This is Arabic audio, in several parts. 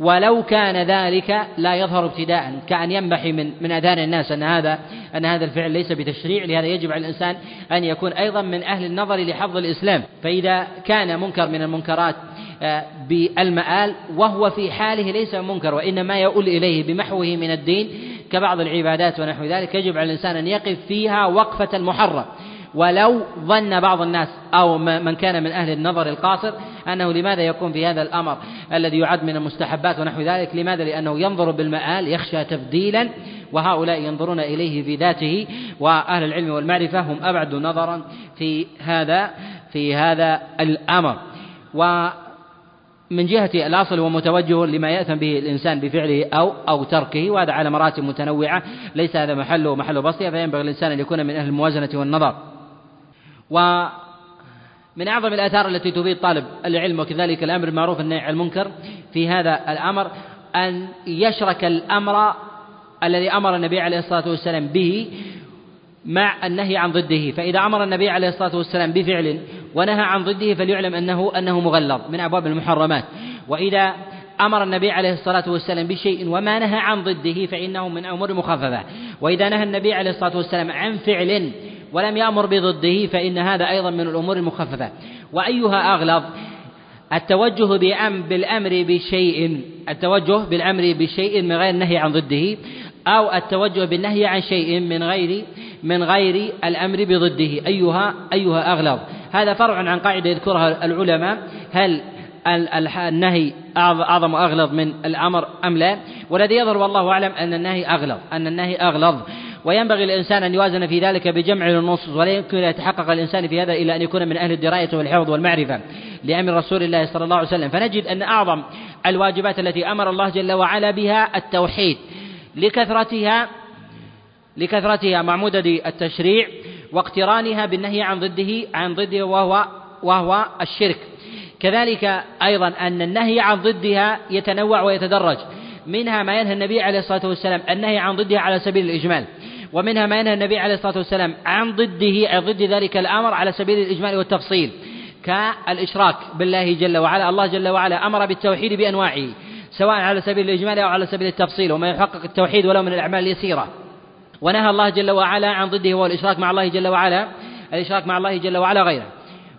ولو كان ذلك لا يظهر ابتداء كأن ينبحي من من أذهان الناس أن هذا أن هذا الفعل ليس بتشريع لهذا يجب على الإنسان أن يكون أيضا من أهل النظر لحفظ الإسلام. فإذا كان منكر من المنكرات آه، بالمآل وهو في حاله ليس منكر وإنما يؤول إليه بمحوه من الدين كبعض العبادات ونحو ذلك يجب على الإنسان أن يقف فيها وقفة المحرم ولو ظن بعض الناس أو من كان من أهل النظر القاصر أنه لماذا يكون في هذا الأمر الذي يعد من المستحبات ونحو ذلك؟ لماذا؟ لأنه ينظر بالمآل يخشى تبديلا وهؤلاء ينظرون إليه في ذاته وأهل العلم والمعرفة هم أبعد نظرا في هذا في هذا الأمر. و من جهة الأصل هو متوجه لما يأثم به الإنسان بفعله أو أو تركه وهذا على مراتب متنوعة ليس هذا محله محل بسطها فينبغي الإنسان أن يكون من أهل الموازنة والنظر. ومن أعظم الآثار التي تفيد طالب العلم وكذلك الأمر بالمعروف والنهي عن المنكر في هذا الأمر أن يشرك الأمر الذي أمر النبي عليه الصلاة والسلام به مع النهي عن ضده. فإذا أمر النبي عليه الصلاة والسلام بفعل ونهى عن ضده فليعلم أنه أنه مغلظ من أبواب المحرمات. وإذا أمر النبي عليه الصلاة والسلام بشيء وما نهى عن ضده فإنه من أمور مخففة. وإذا نهى النبي عليه الصلاة والسلام عن فعل ولم يأمر بضده فإن هذا أيضا من الأمور المخففة. وأيها أغلظ التوجه بالأمر بشيء التوجه بالأمر بشيء من غير النهي عن ضده أو التوجه بالنهي عن شيء من غير من غير الأمر بضده. أيها أيها أغلظ. هذا فرع عن قاعدة يذكرها العلماء. هل النهي أعظم أغلظ من الأمر أم لا؟ والذي يظهر والله أعلم أن النهي أغلظ. أن النهي أغلظ. وينبغي للإنسان أن يوازن في ذلك بجمع النصوص ولا يمكن أن يتحقق الإنسان في هذا إلا أن يكون من أهل الدراية والحفظ والمعرفة لأمر رسول الله صلى الله عليه وسلم. فنجد أن أعظم الواجبات التي أمر الله جل وعلا بها التوحيد لكثرتها لكثرتها مع مدد التشريع واقترانها بالنهي عن ضده عن ضده وهو وهو الشرك. كذلك أيضا أن النهي عن ضدها يتنوع ويتدرج. منها ما ينهى النبي عليه الصلاة والسلام النهي عن ضدها على سبيل الإجمال. ومنها ما ينهى النبي عليه الصلاة والسلام عن ضده عن ضد ذلك الأمر على سبيل الإجمال والتفصيل كالإشراك بالله جل وعلا الله جل وعلا أمر بالتوحيد بأنواعه سواء على سبيل الإجمال أو على سبيل التفصيل وما يحقق التوحيد ولو من الأعمال اليسيرة. ونهى الله جل وعلا عن ضده هو الإشراك مع الله جل وعلا الإشراك مع الله جل وعلا غيره.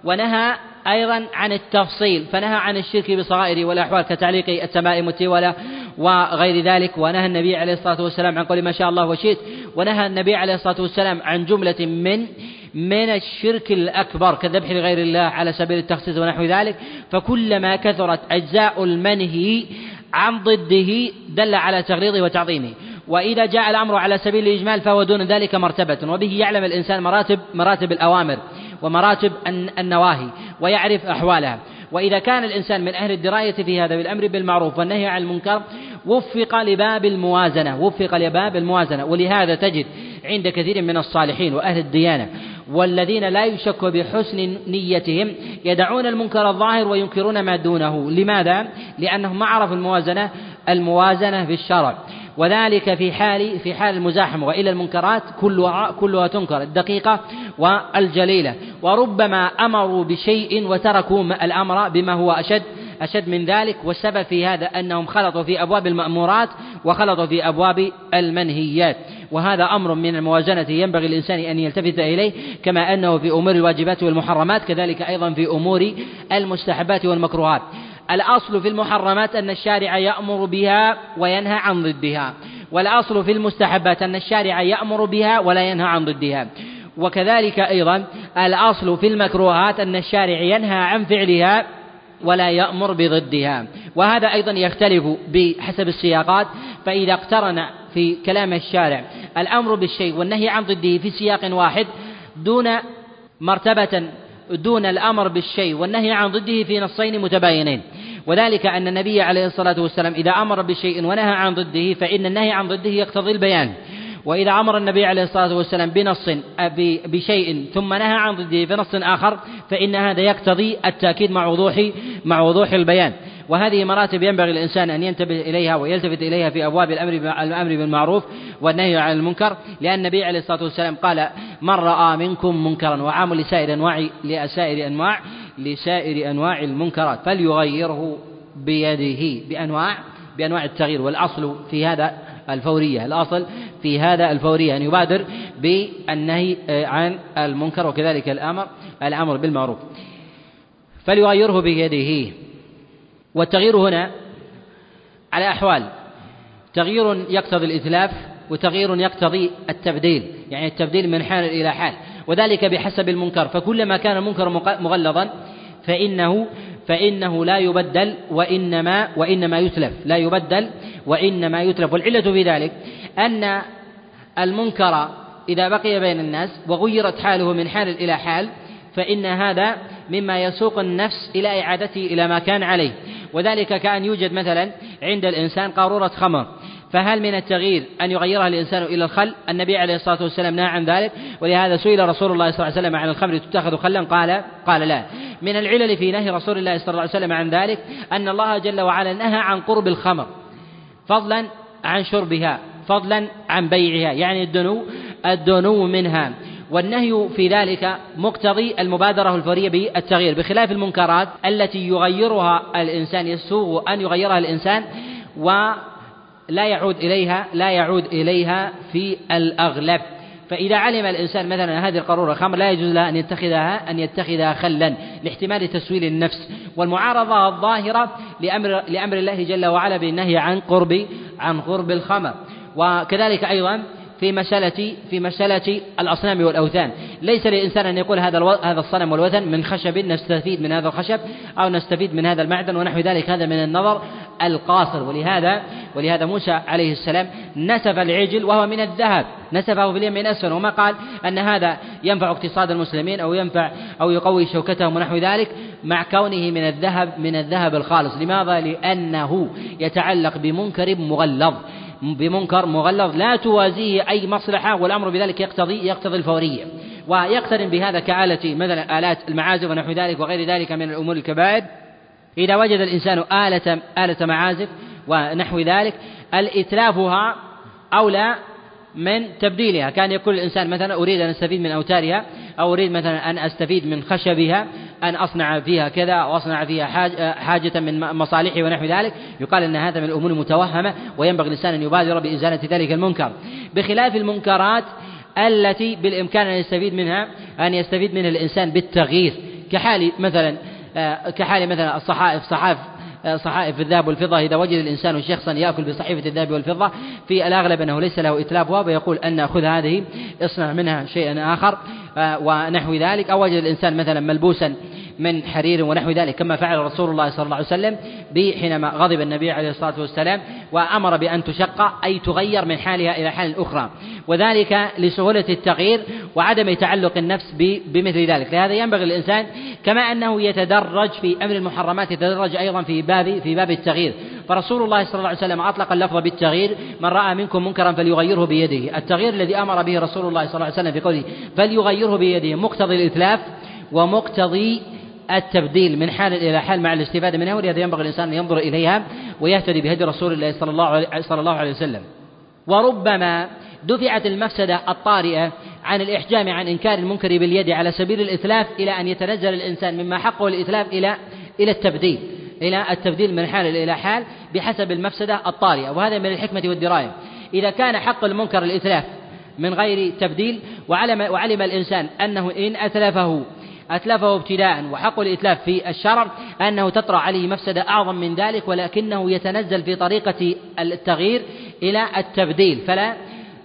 ونهى أيضا عن التفصيل فنهى عن الشرك بصغائره والأحوال كتعليق التمائم والتولة وغير ذلك ونهى النبي عليه الصلاة والسلام عن قول ما شاء الله وشئت ونهى النبي عليه الصلاة والسلام عن جملة من من الشرك الأكبر كالذبح لغير الله على سبيل التخصيص ونحو ذلك فكلما كثرت أجزاء المنهي عن ضده دل على تغليظه وتعظيمه. وإذا جاء الأمر على سبيل الإجمال فهو دون ذلك مرتبة وبه يعلم الإنسان مراتب مراتب الأوامر ومراتب النواهي ويعرف أحوالها. وإذا كان الإنسان من أهل الدراية في هذا بالأمر بالمعروف والنهي عن المنكر وفق لباب الموازنة وفق لباب الموازنة. ولهذا تجد عند كثير من الصالحين وأهل الديانة والذين لا يشك بحسن نيتهم يدعون المنكر الظاهر وينكرون ما دونه. لماذا؟ لأنهم ما عرفوا الموازنة الموازنة في الشرع وذلك في حال في حال المزاحمة وإلى المنكرات كلها كلها تنكر الدقيقة والجليلة. وربما أمروا بشيء وتركوا الأمر بما هو أشد أشد من ذلك والسبب في هذا أنهم خلطوا في أبواب المأمورات وخلطوا في أبواب المنهيات. وهذا أمر من الموازنة ينبغي الإنسان أن يلتفت إليه كما أنه في أمور الواجبات والمحرمات كذلك أيضا في أمور المستحبات والمكروهات. الأصل في المحرمات أن الشارع يأمر بها وينهى عن ضدها. والأصل في المستحبات أن الشارع يأمر بها ولا ينهى عن ضدها. وكذلك أيضا الأصل في المكروهات أن الشارع ينهى عن فعلها ولا يأمر بضدها. وهذا أيضا يختلف بحسب السياقات. فإذا اقترن في كلام الشارع الأمر بالشيء والنهي عن ضده في سياق واحد دون مرتبة دون الأمر بالشيء والنهي عن ضده في نصين متباينين. وذلك أن النبي عليه الصلاة والسلام إذا أمر بشيء ونهى عن ضده فإن النهي عن ضده يقتضي البيان. وإذا أمر النبي عليه الصلاة والسلام بنص بشيء ثم نهى عن ضده بنص آخر فإن هذا يقتضي التأكيد مع وضوح مع وضوح البيان. وهذه مراتب ينبغي الإنسان أن ينتبه إليها ويلتفت إليها في أبواب الأمر الأمر بالمعروف والنهي عن المنكر. لأن النبي عليه الصلاة والسلام قال من رأى منكم منكرا وعام لسائر أنواع لسائر أنواع لسائر أنواع المنكرات فليغيره بيده بأنواع بأنواع التغيير. والأصل في هذا الفورية الأصل في هذا الفورية أن يبادر بالنهي عن المنكر وكذلك الأمر الأمر بالمعروف. فليغيره بيده. والتغيير هنا على أحوال. تغيير يقتضي الإتلاف وتغيير يقتضي التبديل يعني التبديل من حال إلى حال. وذلك بحسب المنكر. فكلما كان المنكر مغلظا فإنه فإنه لا يبدل وإنما وإنما يتلف. لا يبدل وإنما يتلف. والعلة في ذلك أن المنكر إذا بقي بين الناس وغيرت حاله من حال إلى حال فإن هذا مما يسوق النفس إلى إعادته إلى ما كان عليه. وذلك كأن يوجد مثلا عند الإنسان قارورة خمر. فهل من التغيير أن يغيرها الإنسان إلى الخل؟ النبي عليه الصلاة والسلام نهى عن ذلك ولهذا سئل رسول الله صلى الله عليه وسلم عن الخمر تتخذ خلا؟ قال قال لا. من العلل في نهي رسول الله صلى الله عليه وسلم عن ذلك أن الله جل وعلا نهى عن قرب الخمر فضلا عن شربها فضلا عن بيعها يعني الدنو الدنو منها. والنهي في ذلك مقتضي المبادرة الفورية بالتغيير بخلاف المنكرات التي يغيرها الإنسان يسوغ أن يغيرها الإنسان ولا يعود إليها لا يعود إليها في الأغلب. فإذا علم الإنسان مثلا هذه القارورة خمر لا يجوز له أن يتخذها أن يتخذها خلا لاحتمال تسويل النفس. والمعارضة الظاهرة لأمر لأمر الله جل وعلا بالنهي عن قرب عن قرب الخمر. وكذلك أيضا في مسألة في مسألة الأصنام والأوثان، ليس للإنسان أن يقول هذا هذا الصنم والوثن من خشب نستفيد من هذا الخشب أو نستفيد من هذا المعدن ونحو ذلك. هذا من النظر القاصر. ولهذا ولهذا موسى عليه السلام نسف العجل وهو من الذهب. نسفه في اليمين أسفل وما قال أن هذا ينفع اقتصاد المسلمين أو ينفع أو يقوي شوكتهم ونحو ذلك مع كونه من الذهب من الذهب الخالص. لماذا؟ لأنه يتعلق بمنكر مغلظ. بمنكر مغلظ. لا توازيه أي مصلحة والأمر بذلك يقتضي يقتضي الفورية. ويقترن بهذا كآلة مثلا آلات المعازف ونحو ذلك وغير ذلك من الأمور الكبائر. إذا وجد الإنسان آلة آلة معازف ونحو ذلك الإتلافها أولى من تبديلها. كان يقول الإنسان مثلا أريد أن أستفيد من أوتارها أو أريد مثلا أن أستفيد من خشبها أن أصنع فيها كذا أو أصنع فيها حاجة من مصالحي ونحو ذلك. يقال أن هذا من الأمور المتوهمة وينبغي الإنسان أن يبادر بإزالة ذلك المنكر. بخلاف المنكرات التي بالإمكان أن يستفيد منها أن يستفيد منها الإنسان بالتغيير. كحال مثلا كحال مثلا الصحائف صحائف صحائف الذهب والفضة. إذا وجد الإنسان شخصا يأكل بصحيفة الذهب والفضة في الأغلب أنه ليس له إتلافها ويقول أن خذ هذه اصنع منها شيئا آخر آه، ونحو ذلك. أو وجد الإنسان مثلا ملبوسا من حرير ونحو ذلك كما فعل رسول الله صلى الله عليه وسلم حينما غضب النبي عليه الصلاة والسلام وأمر بأن تشق أي تغير من حالها إلى حال أخرى. وذلك لسهولة التغيير وعدم تعلق النفس بمثل ذلك. لهذا ينبغي للإنسان كما أنه يتدرج في أمر المحرمات يتدرج أيضا في باب في باب التغيير. فرسول الله صلى الله عليه وسلم أطلق اللفظ بالتغيير من رأى منكم منكرا فليغيره بيده. التغيير الذي أمر به رسول الله صلى الله عليه وسلم في قوله فليغيره بيده مقتضي الإتلاف ومقتضي التبديل من حال إلى حال مع الاستفادة منها ولهذا ينبغي الإنسان أن ينظر إليها ويهتدي بهدي رسول الله صلى الله عليه, صلى الله عليه وسلم. وربما دفعت المفسدة الطارئة عن الإحجام عن إنكار المنكر باليد على سبيل الإتلاف إلى أن يتنزل الإنسان مما حقه الإتلاف إلى إلى التبديل إلى التبديل من حال إلى حال بحسب المفسدة الطارئة. وهذا من الحكمة والدراية. إذا كان حق المنكر الإتلاف من غير تبديل وعلم وعلم الإنسان أنه إن أتلفه أتلفه ابتداء وحق الإتلاف في الشرع أنه تطرأ عليه مفسدة أعظم من ذلك ولكنه يتنزل في طريقة التغيير إلى التبديل. فلا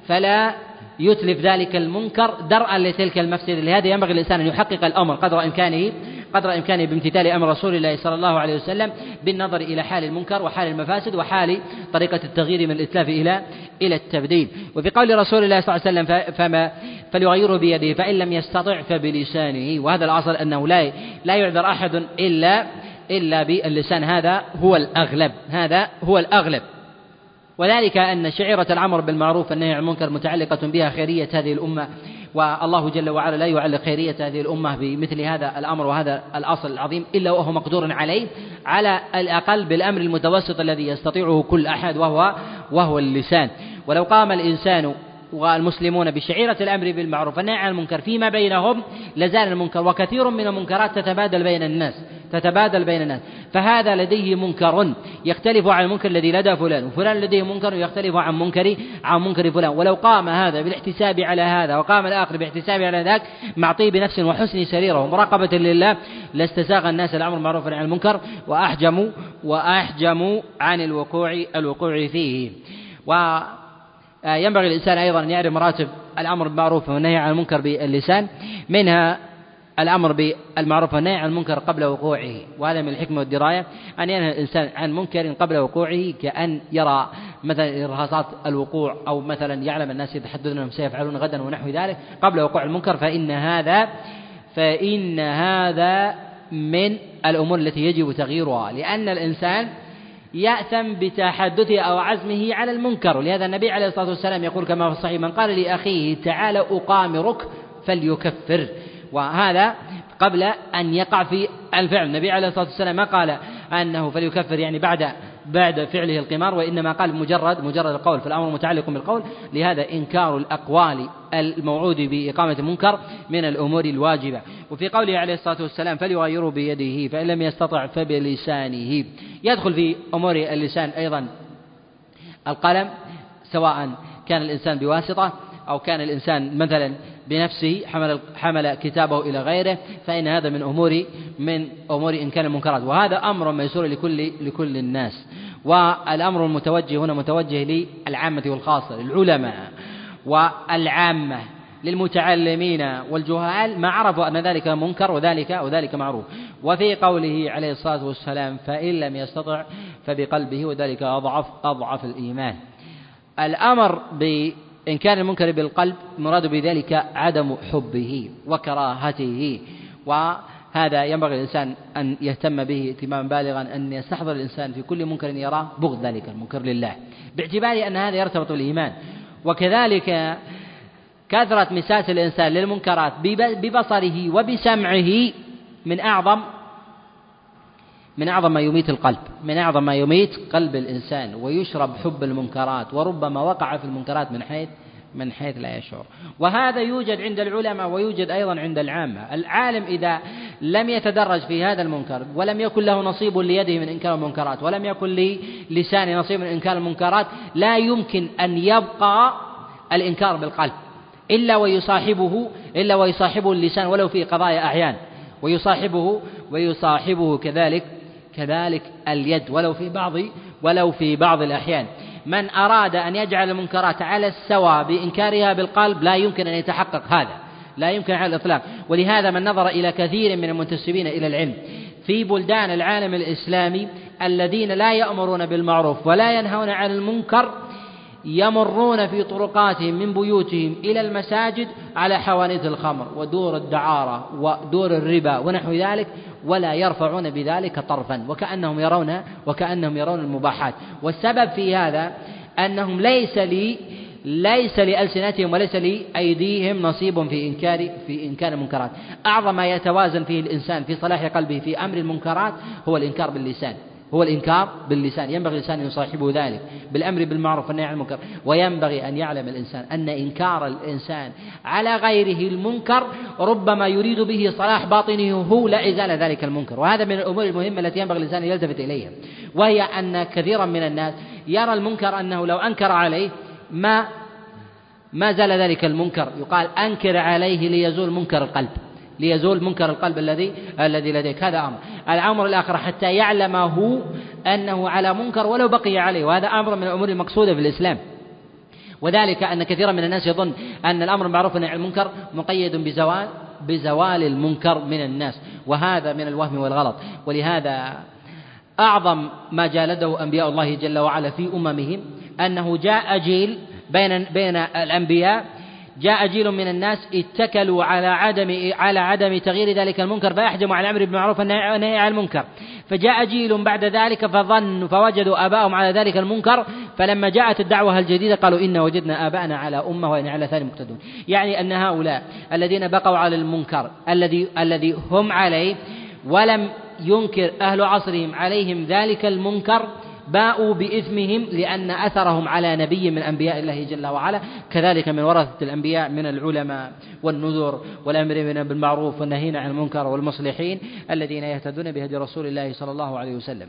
فلا يتلف ذلك المنكر درءا لتلك المفسدة. لهذا ينبغي الإنسان أن يحقق الأمر قدر إمكانه قدر إمكانه بامتثال أمر رسول الله صلى الله عليه وسلم بالنظر إلى حال المنكر وحال المفاسد وحال طريقة التغيير من الإتلاف إلى إلى التبديل. وفي قول رسول الله صلى الله عليه وسلم فما فليغيره بيده فإن لم يستطع فبلسانه. وهذا الأصل أنه لا لا يعذر أحد إلا إلا باللسان. هذا هو الأغلب هذا هو الأغلب. وذلك أن شعيرة الأمر بالمعروف والنهي عن المنكر متعلقة بها خيرية هذه الأمة والله جل وعلا لا يعلق خيرية هذه الأمة بمثل هذا الأمر وهذا الأصل العظيم إلا وهو مقدور عليه على الأقل بالأمر المتوسط الذي يستطيعه كل أحد وهو وهو اللسان. ولو قام الإنسان والمسلمون بشعيرة الأمر بالمعروف والنهي عن المنكر فيما بينهم لزال المنكر وكثير من المنكرات تتبادل بين الناس تتبادل بين الناس. فهذا لديه منكر يختلف عن المنكر الذي لدى فلان وفلان لديه منكر يختلف عن منكر عن منكر فلان. ولو قام هذا بالاحتساب على هذا وقام الآخر باحتساب على ذاك مع طيب نفس وحسن سريرة ومراقبة لله لاستساغ الناس الأمر بالمعروف عن المنكر وأحجموا وأحجموا عن الوقوع الوقوع فيه. و ينبغي الإنسان أيضا أن يعرف مراتب الأمر بالمعروف والنهي عن المنكر باللسان منها الأمر بالمعروف والنهي عن المنكر قبل وقوعه وهذا من الحكمة والدراية. أن ينهى الإنسان عن منكر قبل وقوعه كأن يرى مثلا إرهاصات الوقوع أو مثلا يعلم الناس يتحدثون أنهم سيفعلون غدا ونحو ذلك قبل وقوع المنكر فإن هذا فإن هذا من الأمور التي يجب تغييرها. لأن الإنسان يأثم بتحدثه أو عزمه على المنكر. ولهذا النبي عليه الصلاة والسلام يقول كما في الصحيح من قال لأخيه تعال أقامرك فليكفر وهذا قبل أن يقع في الفعل. النبي عليه الصلاة والسلام ما قال أنه فليكفر يعني بعد بعد فعله القمار وإنما قال مجرد مجرد القول فالأمر متعلق بالقول. لهذا إنكار الأقوال الموعود بإقامة المنكر من الأمور الواجبة. وفي قوله عليه الصلاة والسلام فليغيروا بيده فإن لم يستطع فبلسانه. يدخل في أمور اللسان أيضا القلم سواء كان الإنسان بواسطة أو كان الإنسان مثلا بنفسه حمل حمل كتابه إلى غيره فإن هذا من أمور من أمور إنكار المنكرات. وهذا أمر ميسور لكل لكل الناس. والأمر المتوجه هنا متوجه للعامة والخاصة للعلماء والعامة للمتعلمين والجهال. ما عرفوا أن ذلك منكر وذلك وذلك معروف. وفي قوله عليه الصلاة والسلام فإن لم يستطع فبقلبه وذلك أضعف أضعف الإيمان. الأمر بإنكار المنكر بالقلب مراد بذلك عدم حبه وكراهته وهذا ينبغي الإنسان أن يهتم به اهتماما بالغا أن يستحضر الإنسان في كل منكر يراه بغض ذلك المنكر لله. باعتبار أن هذا يرتبط بالإيمان. وكذلك كثرة مساس الإنسان للمنكرات ببصره وبسمعه من أعظم من أعظم ما يميت القلب من أعظم ما يميت قلب الإنسان ويشرب حب المنكرات وربما وقع في المنكرات من حيث من حيث لا يشعر. وهذا يوجد عند العلماء ويوجد أيضا عند العامة. العالم إذا لم يتدرج في هذا المنكر ولم يكن له نصيب ليده من إنكار المنكرات ولم يكن للسان نصيب من إنكار المنكرات لا يمكن أن يبقى الإنكار بالقلب. إلا ويصاحبه إلا ويصاحبه اللسان ولو في قضايا أعيان. ويصاحبه ويصاحبه كذلك كذلك اليد ولو في بعض ولو في بعض الأحيان. من أراد أن يجعل المنكرات على السواء بإنكارها بالقلب لا يمكن أن يتحقق هذا لا يمكن على الإطلاق. ولهذا من نظر إلى كثير من المنتسبين إلى العلم. في بلدان العالم الإسلامي الذين لا يأمرون بالمعروف ولا ينهون عن المنكر يمرون في طرقاتهم من بيوتهم إلى المساجد على حوانيت الخمر ودور الدعارة ودور الربا ونحو ذلك ولا يرفعون بذلك طرفا وكأنهم يرون وكأنهم يرون المباحات. والسبب في هذا أنهم ليس لي ليس لألسنتهم وليس لأيديهم نصيب في إنكار في إنكار المنكرات. أعظم ما يتوازن فيه الإنسان في صلاح قلبه في أمر المنكرات هو الإنكار باللسان. هو الإنكار باللسان ينبغي الإنسان أن يصاحبه ذلك بالأمر بالمعروف والنهي عن المنكر وينبغي أن يعلم الإنسان أن إنكار الإنسان على غيره المنكر ربما يريد به صلاح باطنه هو لا إزالة ذلك المنكر وهذا من الأمور المهمة التي ينبغي الإنسان أن يلتفت إليها وهي أن كثيرا من الناس يرى المنكر أنه لو أنكر عليه ما ما زال ذلك المنكر يقال أنكر عليه ليزول منكر القلب. ليزول منكر القلب الذي الذي لديك. هذا أمر. الأمر الآخر حتى يعلمه أنه على منكر ولو بقي عليه. وهذا أمر من الأمور المقصودة في الإسلام. وذلك أن كثيرا من الناس يظن أن الأمر المعروف والنهي عن المنكر مقيد بزوال بزوال المنكر من الناس. وهذا من الوهم والغلط. ولهذا أعظم ما جالده أنبياء الله جل وعلا في أممهم أنه جاء جيل بين بين الأنبياء جاء جيل من الناس اتكلوا على عدم على عدم تغيير ذلك المنكر فأحجموا على الأمر بالمعروف والنهي عن المنكر. فجاء جيل بعد ذلك فظنوا فوجدوا آباءهم على ذلك المنكر فلما جاءت الدعوة الجديدة قالوا إنا وجدنا آباءنا على أمة وإن على ثاني مقتدون. يعني أن هؤلاء الذين بقوا على المنكر الذي الذي هم عليه ولم ينكر أهل عصرهم عليهم ذلك المنكر باءوا بإثمهم لأن أثرهم على نبي من أنبياء الله جل وعلا كذلك من ورثة الأنبياء من العلماء والنذر والأمرين بالمعروف والنهين عن المنكر والمصلحين الذين يهتدون بهدي رسول الله صلى الله عليه وسلم.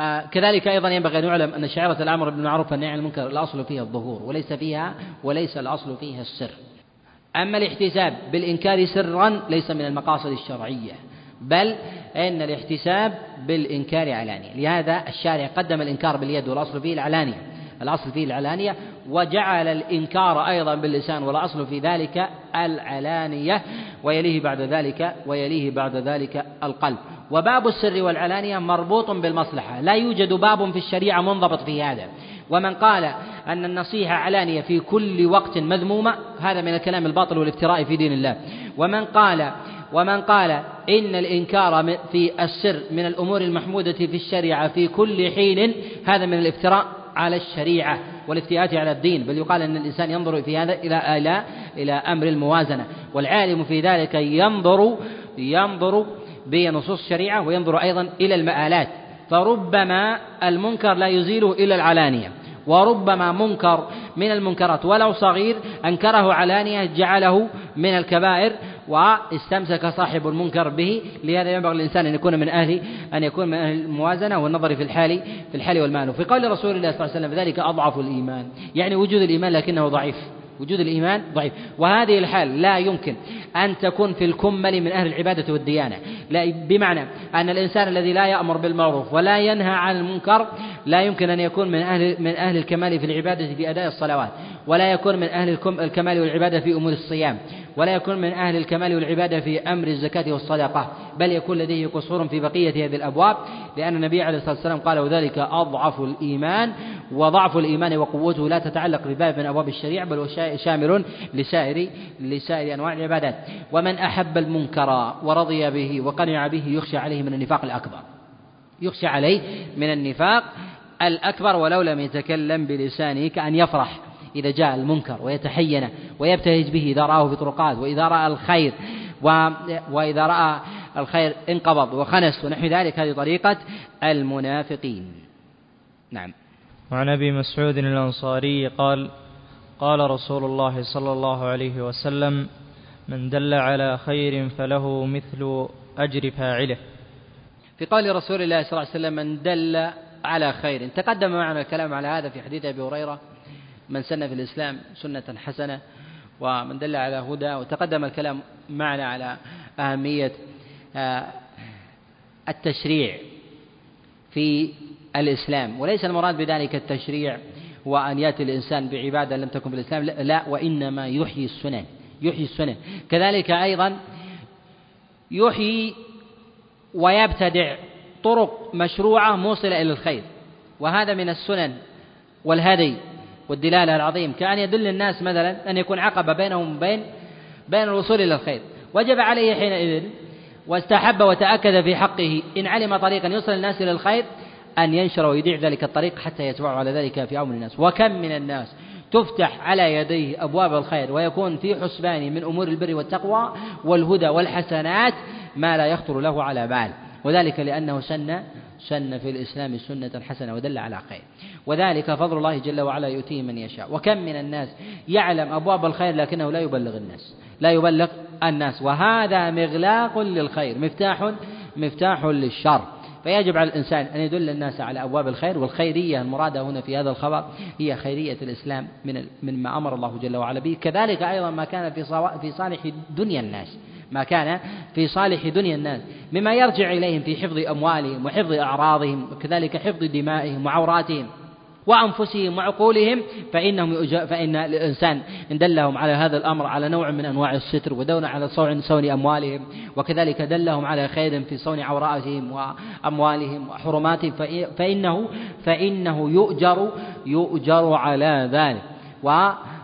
آه كذلك أيضا ينبغي أن يعلم أن شعيرة الأمر بالمعروف والنهي عن المنكر الأصل فيها الظهور وليس فيها وليس الأصل فيها السر. أما الاحتساب بالإنكار سرا ليس من المقاصد الشرعية. بل إن الاحتساب بالإنكار علانية. لهذا الشارع قدم الإنكار باليد والأصل فيه العلانية. الأصل فيه العلانية وجعل الإنكار أيضا باللسان والأصل في ذلك العلانية ويليه بعد ذلك ويليه بعد ذلك القلب. وباب السر والعلانية مربوط بالمصلحة. لا يوجد باب في الشريعة منضبط في هذا. ومن قال أن النصيحة علانية في كل وقت مذمومة هذا من الكلام الباطل والافتراء في دين الله. ومن قال ومن قال إن الإنكار في السر من الأمور المحمودة في الشريعة في كل حين هذا من الافتراء على الشريعة والافتئات على الدين. بل يقال أن الإنسان ينظر في هذا إلى إلى إلى أمر الموازنة والعالم في ذلك ينظر ينظر بنصوص الشريعة وينظر أيضا إلى المآلات. فربما المنكر لا يزيله إلا العلانية وربما منكر من المنكرات. ولو صغير أنكره علانية جعله من الكبائر واستمسك صاحب المنكر به لهذا ينبغي الإنسان أن يكون من أهل أن يكون من أهل الموازنة والنظر في الحال في الحال والمال. وفي قول رسول الله صلى الله عليه وسلم ذلك أضعف الإيمان. يعني وجود الإيمان لكنه ضعيف. وجود الإيمان ضعيف. وهذه الحال لا يمكن أن تكون في الكمل من أهل العبادة والديانة. لا بمعنى أن الإنسان الذي لا يأمر بالمعروف ولا ينهى عن المنكر لا يمكن أن يكون من أهل من أهل الكمال في العبادة في أداء الصلوات. ولا يكون من أهل الكمال والعبادة في أمور الصيام. ولا يكون من أهل الكمال والعبادة في أمر الزكاة والصدقة. بل يكون لديه قصور في بقية هذه الأبواب. لأن النبي عليه الصلاة والسلام قال وذلك أضعف الإيمان وضعف الإيمان وقوته لا تتعلق بباب من أبواب الشريعة بل هو شامل لسائر لسائر أنواع العبادات. ومن أحب المنكر ورضي به وقنع به يخشى عليه من النفاق الأكبر. يخشى عليه من النفاق الأكبر ولو لم يتكلم بلسانه كأن يفرح إذا جاء المنكر ويتحين ويبتهج به إذا رآه في طرقات وإذا رأى الخير و... وإذا رأى الخير انقبض وخنس ونحو ذلك. هذه طريقة المنافقين. نعم. وعن أبي مسعود الأنصاري قال قال رسول الله صلى الله عليه وسلم من دل على خير فله مثل أجر فاعله. في قول رسول الله صلى الله عليه وسلم من دل على خير. تقدم معنا الكلام على هذا في حديث أبي هريرة من سن في الإسلام سنة حسنة ومن دل على هدى. وتقدم الكلام معنا على أهمية آه، التشريع في الإسلام. وليس المراد بذلك التشريع هو أن يأتي الإنسان بعبادة لم تكن في الإسلام لا وإنما يحيي السنن يحيي السنن. كذلك أيضا يحيي ويبتدع طرق مشروعة موصلة إلى الخير. وهذا من السنن والهدي والدلالة العظيم. كأن يدل الناس مثلا أن يكون عقبة بينهم وبين بين الوصول إلى الخير. وجب عليه حينئذ واستحب وتأكد في حقه إن علم طريقا يوصل الناس إلى الخير أن ينشر ويذيع ذلك الطريق حتى يتبعوا على ذلك في أمر الناس. وكم من الناس تفتح على يديه أبواب الخير ويكون في حسبان من أمور البر والتقوى والهدى والحسنات ما لا يخطر له على بال. وذلك لأنه سن سن في الإسلام سنة حسنة ودل على خير. وذلك فضل الله جل وعلا يؤتيه من يشاء. وكم من الناس يعلم أبواب الخير لكنه لا يبلغ الناس. لا يبلغ الناس. وهذا مغلاق للخير مفتاح مفتاح للشر. فيجب على الإنسان أن يدل الناس على أبواب الخير والخيرية المرادة هنا في هذا الخبر هي خيرية الإسلام من مما أمر الله جل وعلا به. كذلك أيضا ما كان في في صالح دنيا الناس ما كان في صالح دنيا الناس مما يرجع إليهم في حفظ أموالهم وحفظ أعراضهم وكذلك حفظ دمائهم وعوراتهم. وأنفسهم وعقولهم فإنهم فإن الإنسان إن دلهم على هذا الأمر على نوع من أنواع الستر ودون على صون صون أموالهم وكذلك دلهم على خير في صون عوراتهم وأموالهم وحرماتهم فإنه فإنه يؤجر يؤجر على ذلك.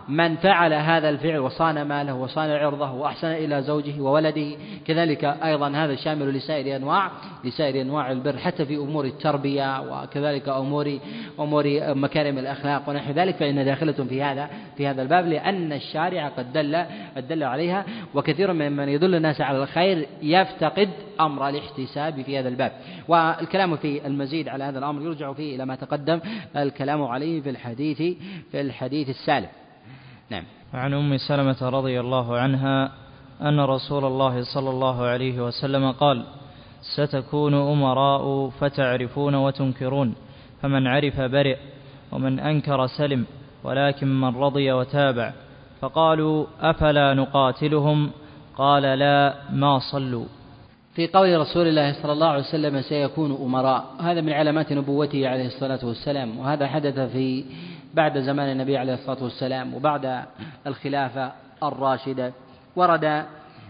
من فعل هذا الفعل وصان ماله وصان عرضه وأحسن إلى زوجه وولده. كذلك أيضا هذا شامل لسائر أنواع لسائر أنواع البر حتى في أمور التربية وكذلك أمور أمور مكارم الأخلاق ونحو ذلك فإن داخلة في هذا في هذا الباب لأن الشارع قد دل دل عليها وكثير ممن يدل الناس على الخير يفتقد أمر الاحتساب في هذا الباب. والكلام في المزيد على هذا الأمر يرجع فيه إلى ما تقدم الكلام عليه في الحديث في الحديث السالف نعم. عن أم سلمة رضي الله عنها أن رسول الله صلى الله عليه وسلم قال ستكون أمراء فتعرفون وتنكرون فمن عرف برئ ومن أنكر سلم ولكن من رضي وتابع. فقالوا أفلا نقاتلهم؟ قال لا ما صلوا. في قول رسول الله صلى الله عليه وسلم سيكون أمراء. هذا من علامات نبوته عليه الصلاة والسلام وهذا حدث في بعد زمان النبي عليه الصلاة والسلام وبعد الخلافة الراشدة. ورد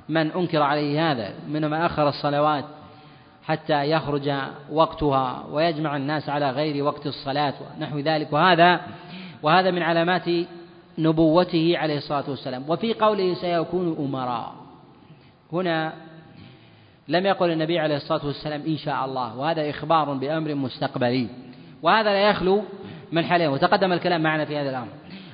من أنكر عليه هذا من من أخر الصلوات حتى يخرج وقتها ويجمع الناس على غير وقت الصلاة ونحو ذلك. وهذا وهذا من علامات نبوته عليه الصلاة والسلام. وفي قوله سيكون أمراء. هنا لم يقل النبي عليه الصلاة والسلام إن شاء الله وهذا إخبار بأمر مستقبلي وهذا لا يخلو من حالين وتقدم الكلام معنا في هذا الأمر.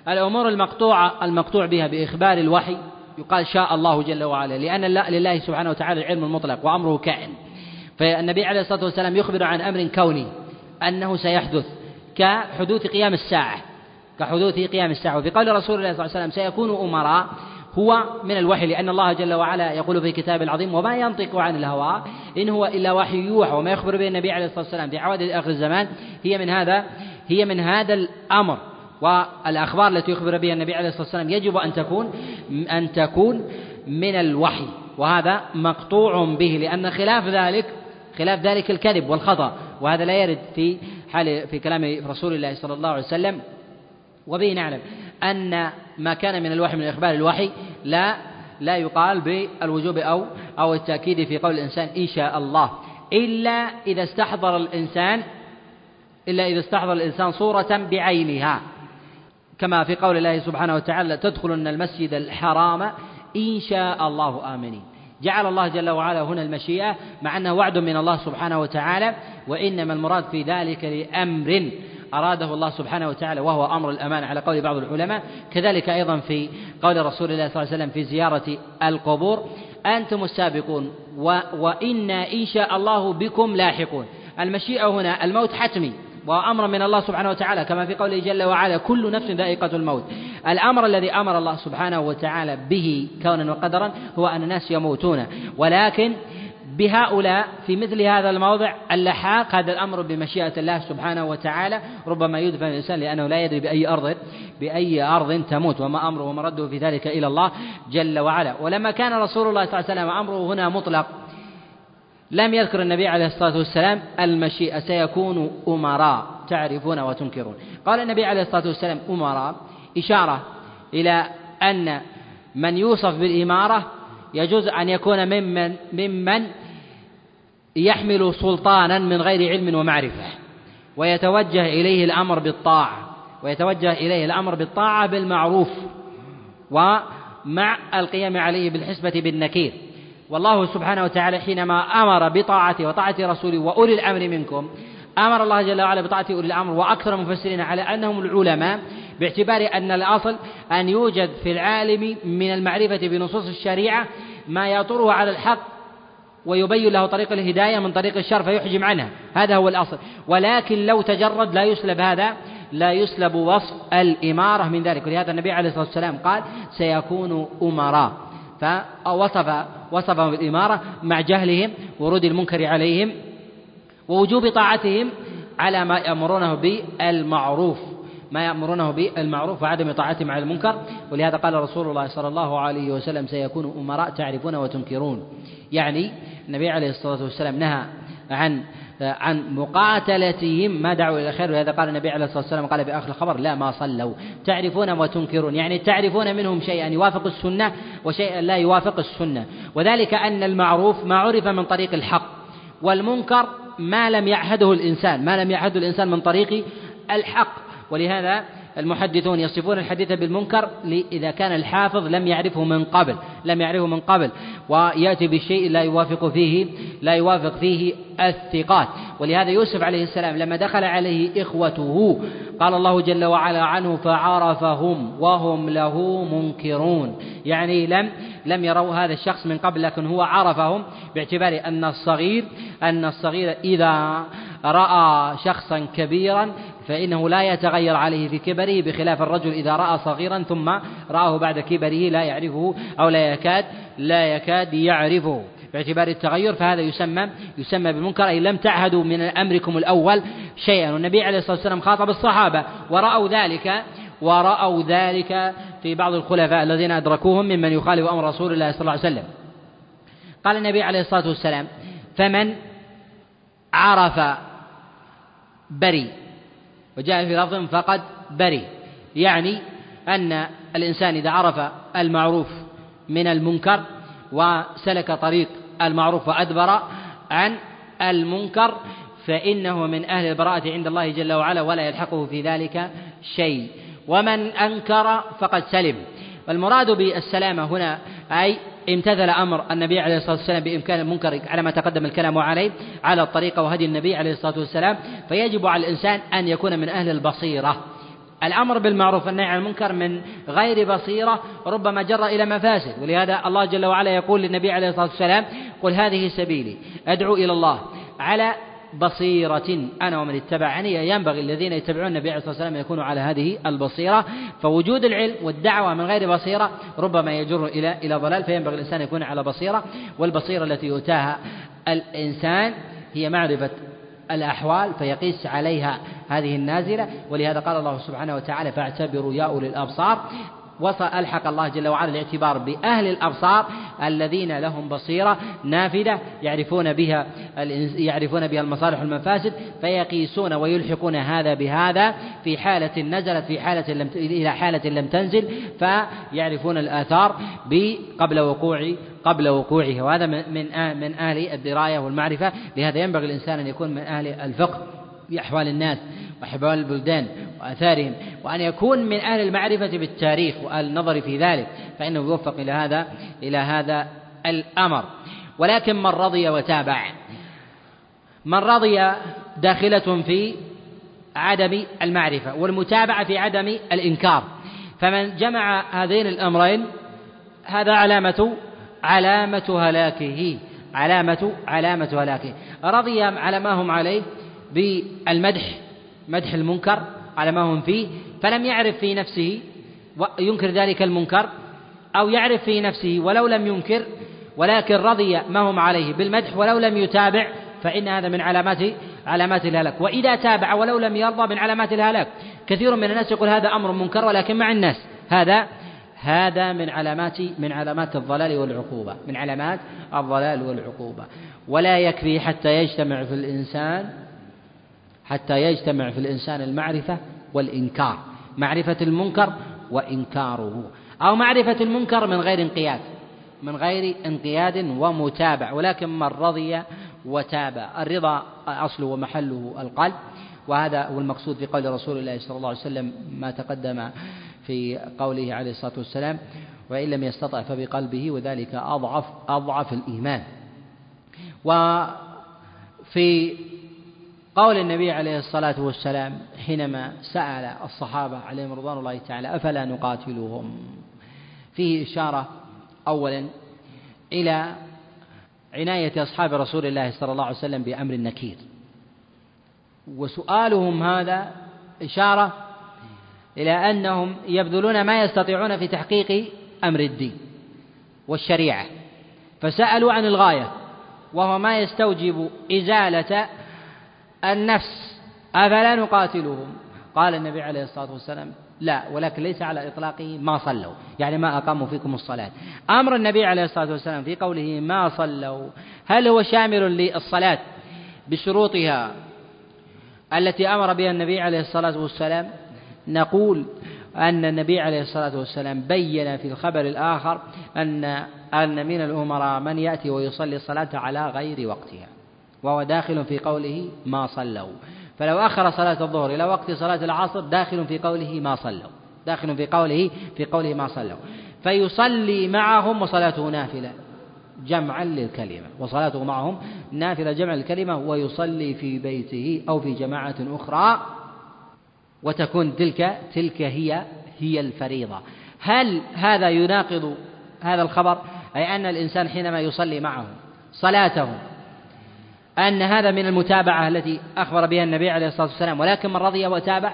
الأمور المقطوعة المقطوع بها بإخبار الوحي يقال شاء الله جل وعلا لأن لله سبحانه وتعالى العلم المطلق وأمره كائن. فالنبي عليه الصلاة والسلام يخبر عن أمر كوني أنه سيحدث كحدوث قيام الساعة كحدوث قيام الساعة. وفي قول رسول الله صلى الله عليه وسلم سيكون أمراء هو من الوحي لأن الله جل وعلا يقول في كتابه العظيم وما ينطق عن الهوى إن هو إلا وحي يوحى وما يخبر به النبي عليه الصلاة والسلام. في عوادث آخر الزمان هي من هذا هي من هذا الأمر. والأخبار التي يخبر بها النبي عليه الصلاة والسلام يجب أن تكون أن تكون من الوحي وهذا مقطوع به لأن خلاف ذلك خلاف ذلك الكذب والخطأ وهذا لا يرد في حال في كلام رسول الله صلى الله عليه وسلم. وبه نعلم. أن ما كان من الوحي من إخبار الوحي لا لا يقال بالوجوب أو أو التأكيد في قول الإنسان إن شاء الله. إلا إذا استحضر الإنسان إلا إذا استحضر الإنسان صورة بعينها. كما في قول الله سبحانه وتعالى تدخلن المسجد الحرام إن شاء الله آمنين. جعل الله جل وعلا هنا المشيئة مع أنه وعد من الله سبحانه وتعالى وإنما المراد في ذلك لأمر أراده الله سبحانه وتعالى وهو أمر الأمان على قول بعض العلماء. كذلك أيضا في قول رسول الله صلى الله عليه وسلم في زيارة القبور أنتم السابقون و وإنا إن شاء الله بكم لاحقون. المشيئة هنا الموت حتمي وأمر من الله سبحانه وتعالى كما في قوله جل وعلا كل نفس ذائقة الموت. الأمر الذي أمر الله سبحانه وتعالى به كونا وقدرا هو أن الناس يموتون. ولكن بهؤلاء في مثل هذا الموضع اللحاق هذا الأمر بمشيئة الله سبحانه وتعالى ربما يدفن الإنسان لأنه لا يدري بأي أرض بأي أرض تموت وما أمره ومرده في ذلك إلى الله جل وعلا. ولما كان رسول الله صلى الله عليه وسلم أمره هنا مطلق لم يذكر النبي عليه الصلاة والسلام المشيئة سيكون أمراء تعرفون وتنكرون. قال النبي عليه الصلاة والسلام أمراء إشارة إلى أن من يوصف بالإمارة يجوز أن يكون ممن ممن يحمل سلطانا من غير علم ومعرفة ويتوجه إليه الأمر بالطاعة ويتوجه إليه الأمر بالطاعة بالمعروف ومع القيام عليه بالحسبة بالنكير. والله سبحانه وتعالى حينما أمر بطاعته وطاعة رسوله وأولي الأمر منكم أمر الله جل وعلا بطاعة أولي الأمر وأكثر المفسرين على أنهم العلماء باعتبار أن الأصل أن يوجد في العالم من المعرفة بنصوص الشريعة ما يطره على الحق ويبين له طريق الهداية من طريق الشر فيحجم عنها هذا هو الأصل. ولكن لو تجرد لا يسلب هذا لا يسلب وصف الإمارة من ذلك. ولهذا النبي عليه الصلاة والسلام قال سيكون أمراء. فوصف وصفهم بالإمارة مع جهلهم ورود المنكر عليهم ووجوب طاعتهم على ما يأمرونه بالمعروف. ما يأمرونه بالمعروف وعدم طاعتهم على المنكر ولهذا قال رسول الله صلى الله عليه وسلم سيكون أمراء تعرفون وتنكرون. يعني النبي عليه الصلاة والسلام نهى عن عن مقاتلتهم. ما دعوا إلى الخير ولهذا قال النبي عليه الصلاة والسلام قال في آخر الخبر لا ما صلوا تعرفون وتنكرون. يعني تعرفون منهم شيئا يوافق السنة وشيئا لا يوافق السنة. وذلك أن المعروف ما عرف من طريق الحق والمنكر ما لم يعهده الإنسان ما لم يعهده الإنسان من طريق الحق. ولهذا المحدثون يصفون الحديث بالمنكر إذا كان الحافظ لم يعرفه من قبل لم يعرفه من قبل ويأتي بالشيء لا يوافق فيه لا يوافق فيه الثقات. ولهذا يوسف عليه السلام لما دخل عليه إخوته قال الله جل وعلا عنه فعرفهم وهم له منكرون. يعني لم لم يروا هذا الشخص من قبل لكن هو عرفهم باعتبار أن الصغير أن الصغير إذا رأى شخصا كبيرا فإنه لا يتغير عليه في كبره بخلاف الرجل إذا رأى صغيرا ثم رآه بعد كبره لا يعرفه أو لا يكاد لا يكاد يعرفه. باعتبار التغير فهذا يسمى يسمى بالمنكر أي لم تعهدوا من أمركم الأول شيئا. والنبي عليه الصلاة والسلام خاطب الصحابة ورأوا ذلك ورأوا ذلك في بعض الخلفاء الذين أدركوهم ممن يخالف أمر رسول الله صلى الله عليه وسلم. قال النبي عليه الصلاة والسلام فمن عرف بري وجاء في لفظ فقد بري يعني أن الإنسان إذا عرف المعروف من المنكر وسلك طريق المعروف وأدبر عن المنكر فإنه من أهل البراءة عند الله جل وعلا ولا يلحقه في ذلك شيء. ومن أنكر فقد سلم. والمراد بالسلامة هنا أي امتثل أمر النبي عليه الصلاة والسلام بإمكان المنكر على ما تقدم الكلام عليه على الطريقة وهدي النبي عليه الصلاة والسلام فيجب على الإنسان أن يكون من أهل البصيرة. الأمر بالمعروف والنهي عن المنكر من غير بصيرة ربما جر إلى مفاسد ولهذا الله جل وعلا يقول للنبي عليه الصلاة والسلام قل هذه سبيلي أدعو إلى الله على بصيرة أنا ومن اتبعني. ينبغي الذين يتبعون النبي عليه الصلاة والسلام يكونوا على هذه البصيرة. فوجود العلم والدعوة من غير بصيرة ربما يجر إلى إلى ضلال فينبغي الإنسان يكون على بصيرة. والبصيرة التي يؤتاها الإنسان هي معرفة الأحوال فيقيس عليها هذه النازلة. ولهذا قال الله سبحانه وتعالى فاعتبروا يا أولي الأبصار ألحق الله جل وعلا الاعتبار بأهل الأبصار الذين لهم بصيرة نافذة يعرفون بها يعرفون بها المصالح والمفاسد فيقيسون ويلحقون هذا بهذا في حالة نزلت في حالة لم إلى حالة لم تنزل فيعرفون الآثار قبل وقوع قبل وقوعه. وهذا من من أهل الدراية والمعرفة. لهذا ينبغي الإنسان أن يكون من أهل الفقه في أحوال الناس وأحوال البلدان. وآثارهم وأن يكون من أهل المعرفة بالتاريخ وأهل النظر في ذلك فإنه يوفق إلى هذا إلى هذا الأمر. ولكن من رضي وتابع من رضي داخلة في عدم المعرفة والمتابعة في عدم الإنكار. فمن جمع هذين الأمرين هذا علامة علامة هلاكه علامة علامة هلاكه. رضي على ما هم عليه بالمدح مدح المنكر على ما هم فيه فلم يعرف في نفسه وينكر ذلك المنكر أو يعرف في نفسه ولو لم ينكر ولكن رضي ما هم عليه بالمدح ولو لم يتابع فإن هذا من علامات علامات الهلاك. وإذا تابع ولو لم يرضى من علامات الهلاك. كثير من الناس يقول هذا أمر منكر ولكن مع الناس. هذا هذا من علامات من علامات الضلال والعقوبة. من علامات الضلال والعقوبة. ولا يكفي حتى يجتمع في الإنسان حتى يجتمع في الإنسان المعرفة والإنكار. معرفة المنكر وإنكاره. أو معرفة المنكر من غير انقياد. من غير انقياد ومتابع. ولكن من رضي وتابع. الرضا أصله ومحله القلب. وهذا هو المقصود في قول رسول الله صلى الله عليه وسلم ما تقدم في قوله عليه الصلاة والسلام وإن لم يستطع فبقلبه وذلك أضعف أضعف الإيمان. وفي قول النبي عليه الصلاة والسلام حينما سأل الصحابة عليهم رضوان الله تعالى أفلا نقاتلهم؟ فيه إشارة أولا إلى عناية أصحاب رسول الله صلى الله عليه وسلم بأمر النكير. وسؤالهم هذا إشارة إلى أنهم يبذلون ما يستطيعون في تحقيق أمر الدين والشريعة. فسألوا عن الغاية وهو ما يستوجب إزالة النفس أفلا نقاتلهم. قال النبي عليه الصلاة والسلام لا ولكن ليس على إطلاقه ما صلوا يعني ما أقاموا فيكم الصلاة. أمر النبي عليه الصلاة والسلام في قوله ما صلوا هل هو شامل للصلاة بشروطها التي أمر بها النبي عليه الصلاة والسلام؟ نقول أن النبي عليه الصلاة والسلام بين في الخبر الآخر أن أن من الأمراء من يأتي ويصلي الصلاة على غير وقتها. وهو داخل في قوله ما صلوا. فلو أخر صلاة الظهر إلى وقت صلاة العصر داخل في قوله ما صلوا. داخل في قوله في قوله ما صلوا. فيصلي معهم وصلاته نافلة. جمعا للكلمة. وصلاته معهم نافلة جمع الكلمة ويصلي في بيته أو في جماعة أخرى. وتكون تلك تلك هي هي الفريضة. هل هذا يناقض هذا الخبر؟ أي أن الإنسان حينما يصلي معه صلاته أن هذا من المتابعة التي أخبر بها النبي عليه الصلاة والسلام. ولكن من رضي وتابع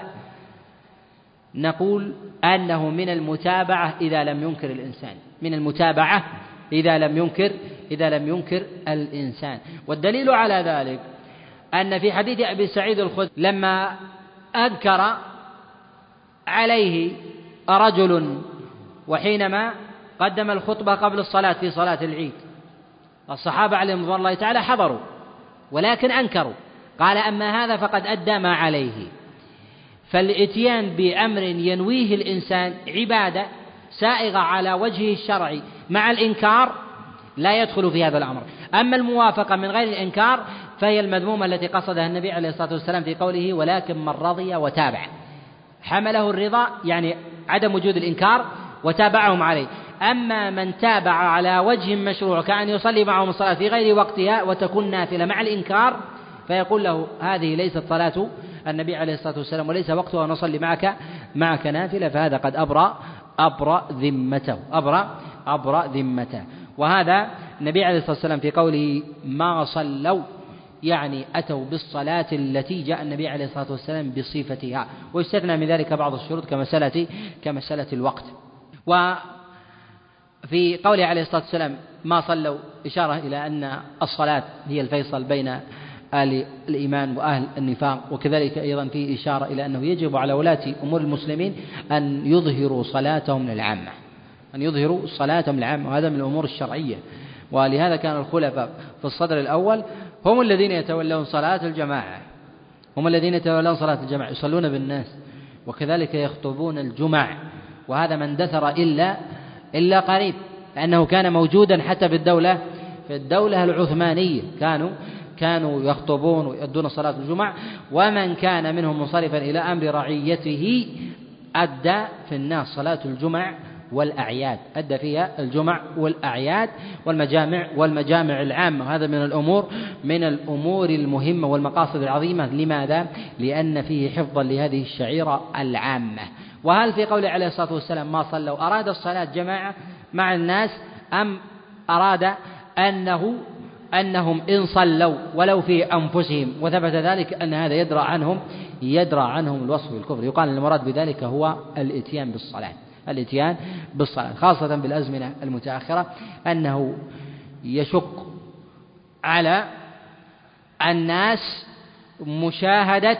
نقول أنه من المتابعة إذا لم ينكر الإنسان. من المتابعة إذا لم ينكر إذا لم ينكر الإنسان. والدليل على ذلك أن في حديث أبي سعيد الخدري لما أنكر عليه رجل وحينما قدم الخطبة قبل الصلاة في صلاة العيد الصحابة عليهم رضوان الله تعالى حضروا. ولكن أنكروا. قال أما هذا فقد أدى ما عليه. فالإتيان بأمر ينويه الإنسان عبادة سائغة على وجهه الشرعي مع الإنكار لا يدخل في هذا الأمر. أما الموافقة من غير الإنكار فهي المذمومة التي قصدها النبي عليه الصلاة والسلام في قوله ولكن من رضي وتابع. حمله الرضا يعني عدم وجود الإنكار وتابعهم عليه. أما من تابع على وجه مشروع كأن يصلي معهم الصلاة في غير وقتها وتكون نافلة مع الإنكار فيقول له هذه ليست صلاة النبي عليه الصلاة والسلام وليس وقتها نصلي معك معك نافلة فهذا قد أبرأ أبرأ ذمته أبرأ أبرأ ذمته. وهذا النبي عليه الصلاة والسلام في قوله ما صلوا يعني أتوا بالصلاة التي جاء النبي عليه الصلاة والسلام بصفتها. ويستثنى من ذلك بعض الشروط كمسألة كمسألة الوقت. وفي قوله عليه الصلاة والسلام ما صلوا إشارة إلى أن الصلاة هي الفيصل بين أهل الإيمان وأهل النفاق وكذلك أيضا في إشارة إلى أنه يجب على ولاة أمور المسلمين أن يظهروا صلاتهم للعامة أن يظهروا صلاتهم للعامة وهذا من الأمور الشرعية. ولهذا كان الخلفاء في الصدر الأول هم الذين يتولون صلاة الجماعة هم الذين يتولون صلاة الجماعة يصلون بالناس وكذلك يخطبون الجمع وهذا ما اندثر إلا إلا قريب لأنه كان موجودا حتى في الدولة في الدولة العثمانية. كانوا كانوا يخطبون ويؤدون صلاة الجمع ومن كان منهم منصرفا إلى أمر رعيته أدى في الناس صلاة الجمع والأعياد. أدى فيها الجمع والأعياد والمجامع والمجامع العامة. هذا من الأمور من الأمور المهمة والمقاصد العظيمة. لماذا؟ لأن فيه حفظا لهذه الشعيرة العامة. وهل في قوله عليه الصلاة والسلام ما صلوا؟ أراد الصلاة جماعة مع الناس أم أراد أنه أنهم إن صلوا ولو في أنفسهم؟ وثبت ذلك أن هذا يدرى عنهم يدرى عنهم الوصف بالكفر. يقال المراد بذلك هو الإتيان بالصلاة. الإتيان بالصلاة خاصة بالأزمنة المتأخرة أنه يشق على الناس مشاهدة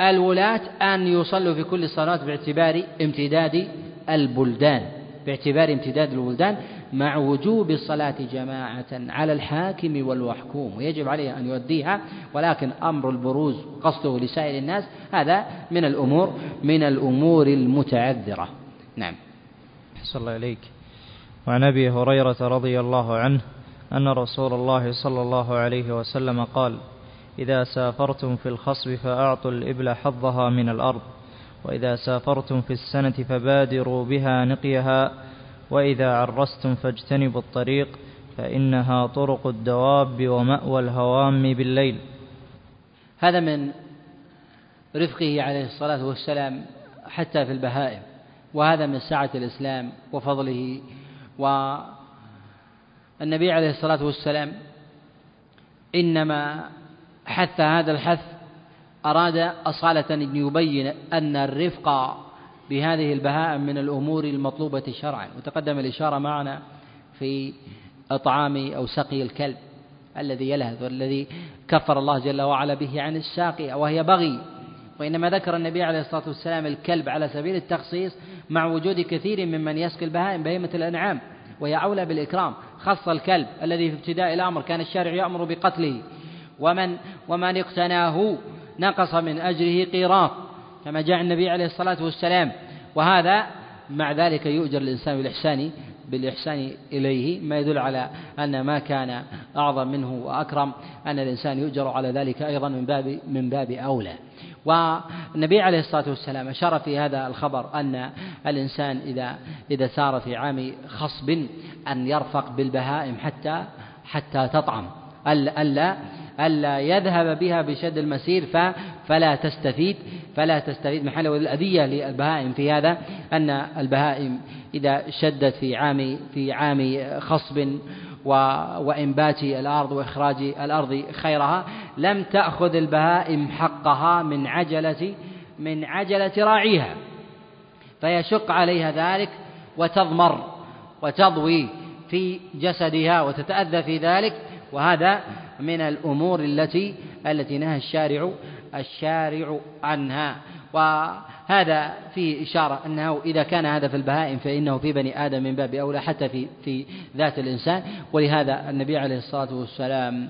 الولاة أن يصلوا في كل الصلاة باعتبار امتداد البلدان باعتبار امتداد البلدان مع وجوب الصلاة جماعة على الحاكم والمحكوم ويجب عليه أن يؤديها ولكن أمر البروز قصده لسائر الناس هذا من الأمور من الأمور المتعذرة. نعم. أحسن الله إليك. وعن أبي هريرة رضي الله عنه أن رسول الله صلى الله عليه وسلم قال إذا سافرتم في الخصب فأعطوا الإبل حظها من الأرض وإذا سافرتم في السنة فبادروا بها نقيها وإذا عرستم فاجتنبوا الطريق فإنها طرق الدواب ومأوى الهوام بالليل. هذا من رفقه عليه الصلاة والسلام حتى في البهائم وهذا من سعة الإسلام وفضله. والنبي عليه الصلاة والسلام إنما حث هذا الحث أراد أصالة أن يبين أن الرفق بهذه البهائم من الأمور المطلوبة شرعا. وتقدم الإشارة معنا في إطعام أو سقي الكلب الذي يلهث والذي كفر الله جل وعلا به عن الساقية وهي بغي. وإنما ذكر النبي عليه الصلاة والسلام الكلب على سبيل التخصيص مع وجود كثير ممن يسقي البهائم بهيمة الأنعام وهي أولى بالإكرام. خص الكلب الذي في ابتداء الأمر كان الشارع يأمر بقتله. ومن ومن اقتناه نقص من أجره قيراط كما جاء النبي عليه الصلاة والسلام. وهذا مع ذلك يؤجر الإنسان بالإحسان بالإحسان إليه. ما يدل على أن ما كان أعظم منه وأكرم أن الإنسان يؤجر على ذلك أيضا من باب من باب أولى. والنبي عليه الصلاة والسلام أشار في هذا الخبر أن الإنسان إذا إذا سار في عام خصب أن يرفق بالبهائم حتى حتى تطعم. ألا يذهب بها بشد المسير فلا تستفيد فلا تستفيد. محل والأذية للبهائم في هذا أن البهائم إذا شدت في عام في عام خصب وإنبات الأرض وإخراج الأرض خيرها لم تأخذ البهائم حقها من عجلة من عجلة راعيها. فيشق عليها ذلك وتضمر وتضوي في جسدها وتتأذى في ذلك وهذا من الأمور التي التي نهى الشارع الشارع عنها. وهذا فيه إشارة أنه إذا كان هذا في البهائم فإنه في بني آدم من باب أولى حتى في في ذات الإنسان. ولهذا النبي عليه الصلاة والسلام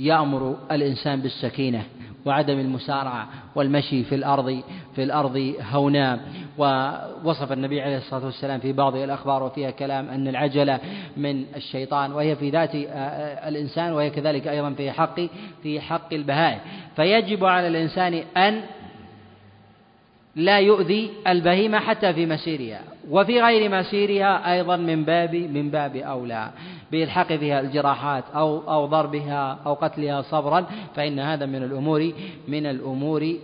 يأمر الإنسان بالسكينة وعدم المسارعة والمشي في الأرض في الأرض هونا ووصف النبي عليه الصلاة والسلام في بعض الأخبار وفيها كلام أن العجلة من الشيطان وهي في ذات آه، آه، الإنسان وهي كذلك أيضا في حق في حق البهائم. فيجب على الإنسان أن لا يؤذي البهيمة حتى في مسيرها. وفي غير مسيرها أيضا من باب من باب أولى بإلحاق فيها الجراحات أو أو ضربها أو قتلها صبرا فإن هذا من الأمور من الأمور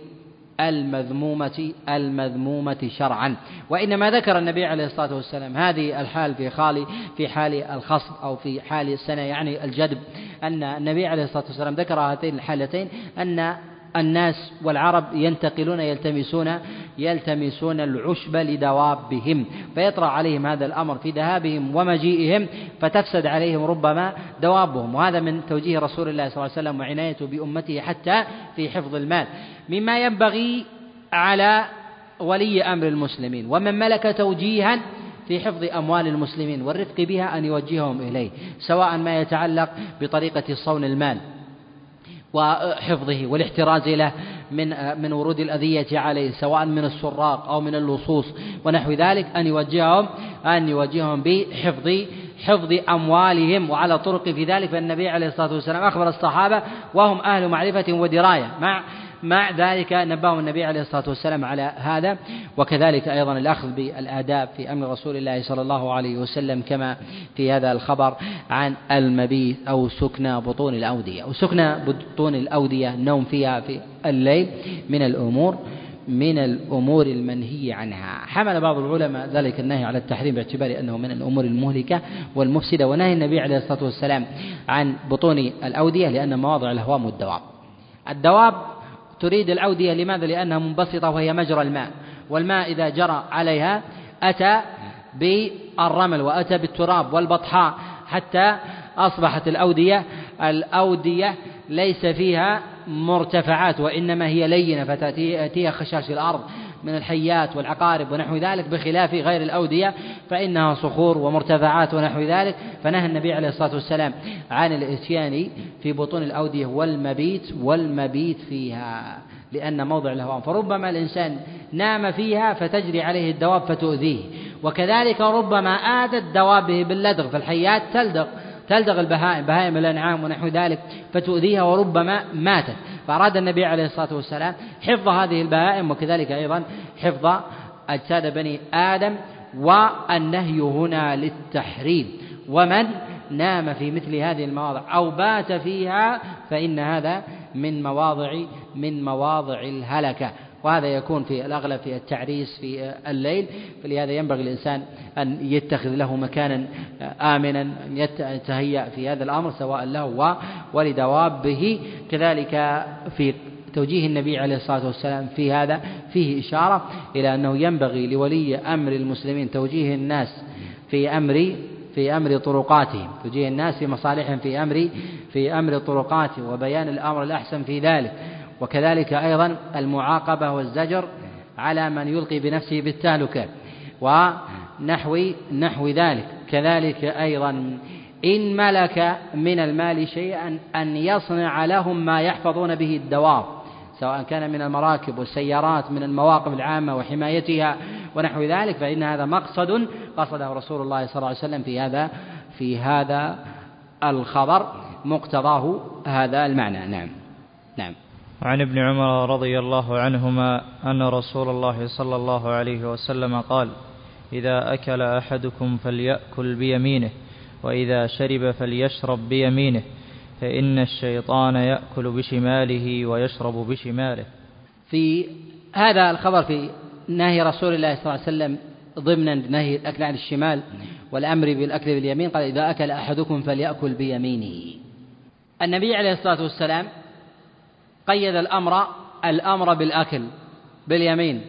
المذمومة المذمومة شرعا. وإنما ذكر النبي عليه الصلاة والسلام هذه الحال في خالي في حال الخصب أو في حال السنة يعني الجدب أن النبي عليه الصلاة والسلام ذكر هاتين الحالتين أن الناس والعرب ينتقلون يلتمسون يلتمسون العشب لدوابهم فيطرأ عليهم هذا الأمر في ذهابهم ومجيئهم فتفسد عليهم ربما دوابهم. وهذا من توجيه رسول الله صلى الله عليه وسلم وعنايته بأمته حتى في حفظ المال. مما ينبغي على ولي أمر المسلمين ومن ملك توجيها في حفظ أموال المسلمين والرفق بها أن يوجههم إليه سواء ما يتعلق بطريقة صون المال. وحفظه والاحتراز له من من ورود الأذية عليه سواء من السراق أو من اللصوص. ونحو ذلك أن يوجههم أن يوجههم بحفظ حفظ أموالهم. وعلى طرق في ذلك فالنبي عليه الصلاة والسلام أخبر الصحابة وهم أهل معرفة ودراية مع مع ذلك نبههم النبي عليه الصلاة والسلام على هذا وكذلك أيضا الأخذ بالآداب في أمر رسول الله صلى الله عليه وسلم كما في هذا الخبر عن المبيت أو سكنى بطون الأودية. وسكنى بطون الأودية النوم فيها في الليل من الأمور من الأمور المنهي عنها. حمل بعض العلماء ذلك النهي على التحريم باعتبار أنه من الأمور المهلكة والمفسدة ونهي النبي عليه الصلاة والسلام عن بطون الأودية لأن مواضع الهوام والدواب. الدواب تريد الأودية لماذا؟ لأنها منبسطة وهي مجرى الماء. والماء إذا جرى عليها أتى بالرمل وأتى بالتراب والبطحاء حتى أصبحت الأودية. الأودية ليس فيها مرتفعات وإنما هي لينة فتأتيها خشاش الأرض. من الحيات والعقارب ونحو ذلك بخلاف غير الأودية فإنها صخور ومرتفعات ونحو ذلك فنهى النبي عليه الصلاة والسلام عن الإتيان في بطون الأودية والمبيت والمبيت فيها لأن موضع الهوام فربما الإنسان نام فيها فتجري عليه الدواب فتؤذيه وكذلك ربما آذت دوابه باللدغ فالحيات تلدغ تلدغ البهائم بهائم الأنعام ونحو ذلك فتؤذيها وربما ماتت. فأراد النبي عليه الصلاة والسلام حفظ هذه البهائم وكذلك أيضا حفظ أجساد بني آدم والنهي هنا للتحريم. ومن نام في مثل هذه المواضع أو بات فيها فإن هذا من مواضع من مواضع الهلكة. وهذا يكون في الأغلب في التعريس في الليل فلهذا ينبغي الإنسان أن يتخذ له مكانا آمنا يتهيأ في هذا الأمر سواء له ولدوابه. كذلك في توجيه النبي عليه الصلاة والسلام في هذا فيه إشارة إلى أنه ينبغي لولي أمر المسلمين توجيه الناس في أمر في أمر طرقاتهم توجيه الناس في مصالحهم في أمر في أمر طرقاتهم وبيان الأمر الأحسن في ذلك. وكذلك أيضا المعاقبة والزجر على من يلقي بنفسه بالتهلكة ونحو نحو ذلك. كذلك أيضا إن ملك من المال شيئا أن يصنع لهم ما يحفظون به الدواب سواء كان من المراكب والسيارات من المواقف العامة وحمايتها ونحو ذلك فإن هذا مقصد قصده رسول الله صلى الله عليه وسلم في هذا في هذا الخبر مقتضاه هذا المعنى. نعم. نعم. وعن ابن عمر رضي الله عنهما أن رسول الله صلى الله عليه وسلم قال إذا أكل أحدكم فليأكل بيمينه وإذا شرب فليشرب بيمينه فإن الشيطان يأكل بشماله ويشرب بشماله. في هذا الخبر في نهي رسول الله صلى الله عليه وسلم ضمن نهي الأكل عن الشمال والأمر بالأكل باليمين قال إذا أكل أحدكم فليأكل بيمينه. النبي عليه الصلاة والسلام قيد الأمر الأمر بالأكل باليمين.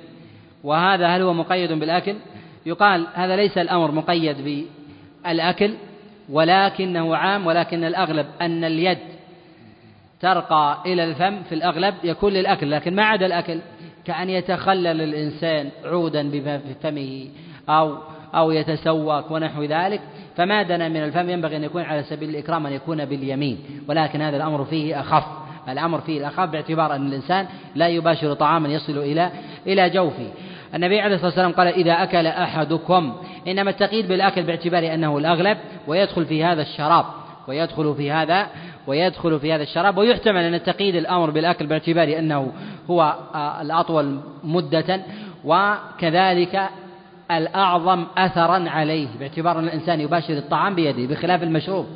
وهذا هل هو مقيد بالأكل؟ يقال هذا ليس الأمر مقيد بالأكل ولكنه عام ولكن الأغلب أن اليد ترقى إلى الفم في الأغلب يكون للأكل لكن ما عدا الأكل؟ كأن يتخلل الإنسان عودا بفمه أو أو يتسوق ونحو ذلك. فما دنا من الفم ينبغي أن يكون على سبيل الإكرام أن يكون باليمين ولكن هذا الأمر فيه أخف. الأمر فيه الأخف باعتبار أن الإنسان لا يباشر طعاما يصل إلى إلى جوفه. النبي عليه الصلاة والسلام قال إذا أكل أحدكم إنما التقييد بالأكل باعتبار أنه الأغلب ويدخل في هذا الشراب ويدخل في هذا ويدخل في هذا الشراب ويحتمل أن التقييد الأمر بالأكل باعتبار أنه هو آه، الأطول مدة وكذلك الأعظم أثرا عليه باعتبار أن الإنسان يباشر الطعام بيده بخلاف المشروب.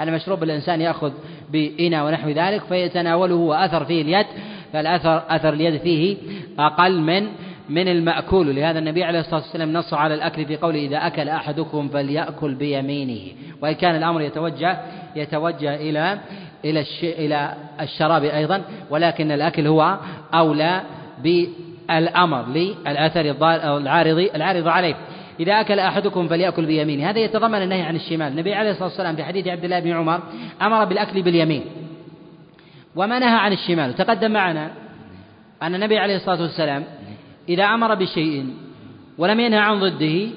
المشروب الإنسان يأخذ بإناء ونحو ذلك فيتناوله وأثر فيه اليد فالأثر أثر اليد فيه أقل من من المأكول. لهذا النبي عليه الصلاة والسلام نص على الأكل في قوله إذا أكل أحدكم فليأكل بيمينه. وإن كان الأمر يتوجه يتوجه إلى إلى إلى الشراب أيضا ولكن الأكل هو أولى بالأمر للأثر العارض العارض عليه. إذا أكل أحدكم فليأكل بيمينه. هذا يتضمن النهي عن الشمال. النبي عليه الصلاة والسلام في حديث عبد الله بن عمر أمر بالأكل باليمين وما نهى عن الشمال. تقدم معنا أن النبي عليه الصلاة والسلام إذا أمر بشيء ولم ينهى عن ضده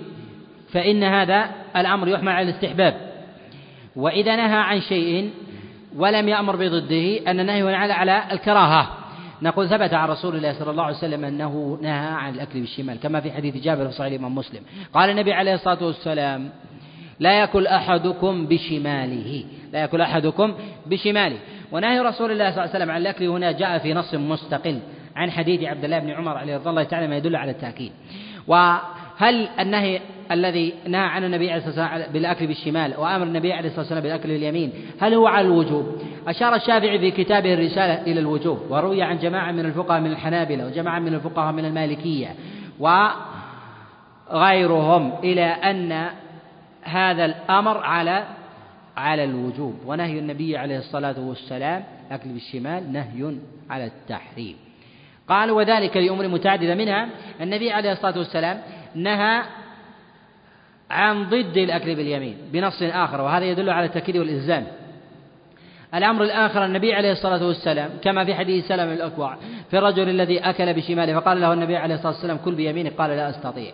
فإن هذا الأمر يحمل على الاستحباب. وإذا نهى عن شيء ولم يأمر بضده أن النهي على على الكراهة. نقول ثبت عن رسول الله صلى الله عليه وسلم أنه نهى عن الأكل بالشمال كما في حديث جابر في صحيح الإمام مسلم. قال النبي عليه الصلاة والسلام لا يأكل أحدكم بشماله لا يأكل أحدكم بشماله. ونهي رسول الله صلى الله عليه وسلم عن الأكل هنا جاء في نص مستقل عن حديث عبد الله بن عمر عليه رضي الله تعالى ما يدل على التأكيد. وهل النهي الذي نهى عن النبي عليه الصلاة والسلام بالأكل بالشمال وأمر النبي عليه الصلاة والسلام بالأكل باليمين. هل هو على الوجوب؟ أشار الشافعي في كتابه الرسالة إلى الوجوب وروي عن جماعة من الفقهاء من الحنابلة وجماعة من الفقهاء من المالكية وغيرهم إلى أن هذا الأمر على على الوجوب. ونهي النبي عليه الصلاة والسلام الأكل بالشمال نهي على التحريم. قال وذلك لأمور متعددة منها النبي عليه الصلاة والسلام نهى عن ضد الأكل باليمين بنص آخر وهذا يدل على التأكيد والإلزام. الأمر الآخر النبي عليه الصلاة والسلام كما في حديث سلم الأكوع في الرجل الذي أكل بشماله فقال له النبي عليه الصلاة والسلام كل بيمينه قال لا أستطيع.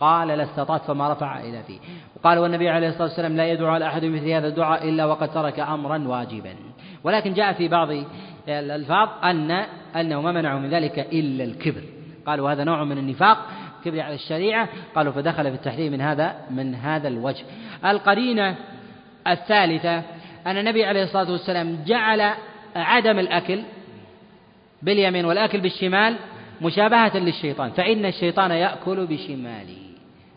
قال لا أستطعت فما رفع إلى فيه وقال والنبي عليه الصلاة والسلام لا يدعو على أحد مثل هذا الدعاء إلا وقد ترك أمرا واجبا. ولكن جاء في بعض الألفاظ أن أنه ما منعه من ذلك إلا الكبر. قالوا هذا نوع من النفاق كبر على الشريعة قالوا فدخل في التحريم من هذا من هذا الوجه. القرينة الثالثة أن النبي عليه الصلاة والسلام جعل عدم الأكل باليمين والأكل بالشمال مشابهة للشيطان. فإن الشيطان يأكل بشماله.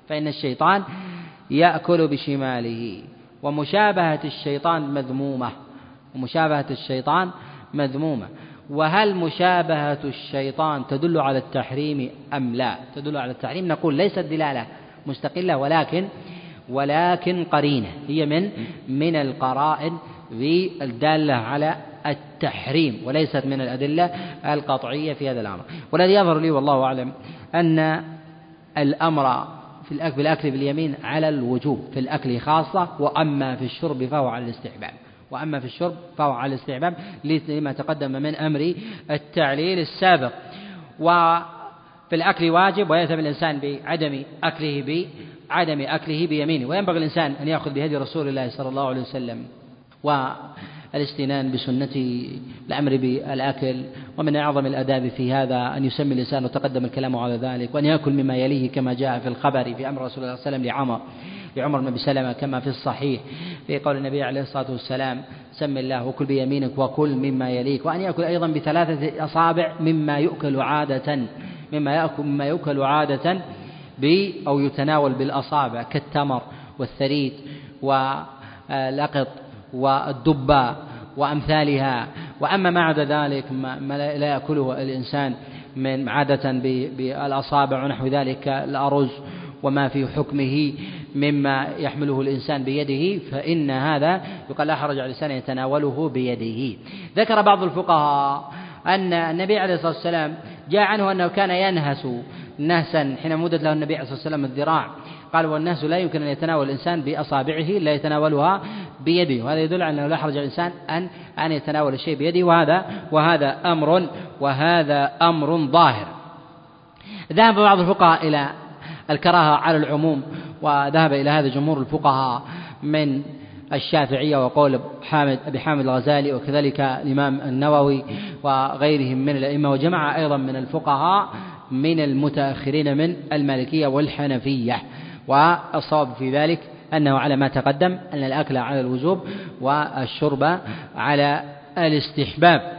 فإن الشيطان يأكل بشماله. ومشابهة الشيطان مذمومة. ومشابهة الشيطان مذمومة. وهل مشابهة الشيطان تدل على التحريم أم لا؟ تدل على التحريم. نقول ليست دلالة مستقلة ولكن ولكن قرينة. هي من من القرائن الدالة على التحريم وليست من الأدلة القطعية في هذا الأمر. والذي يظهر لي والله أعلم أن الأمر في الأكل باليمين على الوجوب في الأكل خاصة وأما في الشرب فهو على الاستحباب. وأما في الشرب فهو على الاستحباب لما تقدم من أمر التعليل السابق. وفي الأكل واجب ويأثم الإنسان بعدم أكله بعدم أكله بيمينه. وينبغي الإنسان أن يأخذ بهدي رسول الله صلى الله عليه وسلم الاستنان بسنته الأمر بالأكل. ومن أعظم الآداب في هذا أن يسمي الإنسان وتقدم الكلام على ذلك وأن يأكل مما يليه كما جاء في الخبر في أمر رسول الله صلى الله عليه وسلم لعمر. لعمر بن سلمه كما في الصحيح في قول النبي عليه الصلاة والسلام سم الله وكل بيمينك وكل مما يليك. وأن يأكل أيضا بثلاثة أصابع مما يؤكل عادة مما يأكل مما يؤكل عادة ب أو يتناول بالأصابع كالتمر والثريد واللقط والدباء وأمثالها. وأما ما عدا ذلك ما لا يأكله الإنسان من عادة بالأصابع ونحو ذلك الأرز وما في حكمه. مما يحمله الإنسان بيده فإن هذا يقال لا حرج على الإنسان يتناوله بيده. ذكر بعض الفقهاء أن النبي عليه الصلاة والسلام جاء عنه أنه كان ينهس نهسا حين مدد له النبي عليه الصلاة والسلام الذراع. قال والناس لا يمكن أن يتناول الإنسان بأصابعه إلا يتناولها بيده. وهذا يدل على أنه لا حرج على الإنسان أن أن يتناول الشيء بيده وهذا وهذا أمر وهذا أمر ظاهر. ذهب بعض الفقهاء إلى الكراهة على العموم وذهب إلى هذا جمهور الفقهاء من الشافعية وقول حامد أبي حامد الغزالي وكذلك الإمام النووي وغيرهم من الأئمة وجمع أيضا من الفقهاء من المتأخرين من المالكية والحنفية. والصواب في ذلك أنه على ما تقدم أن الأكل على الوجوب والشرب على الاستحباب.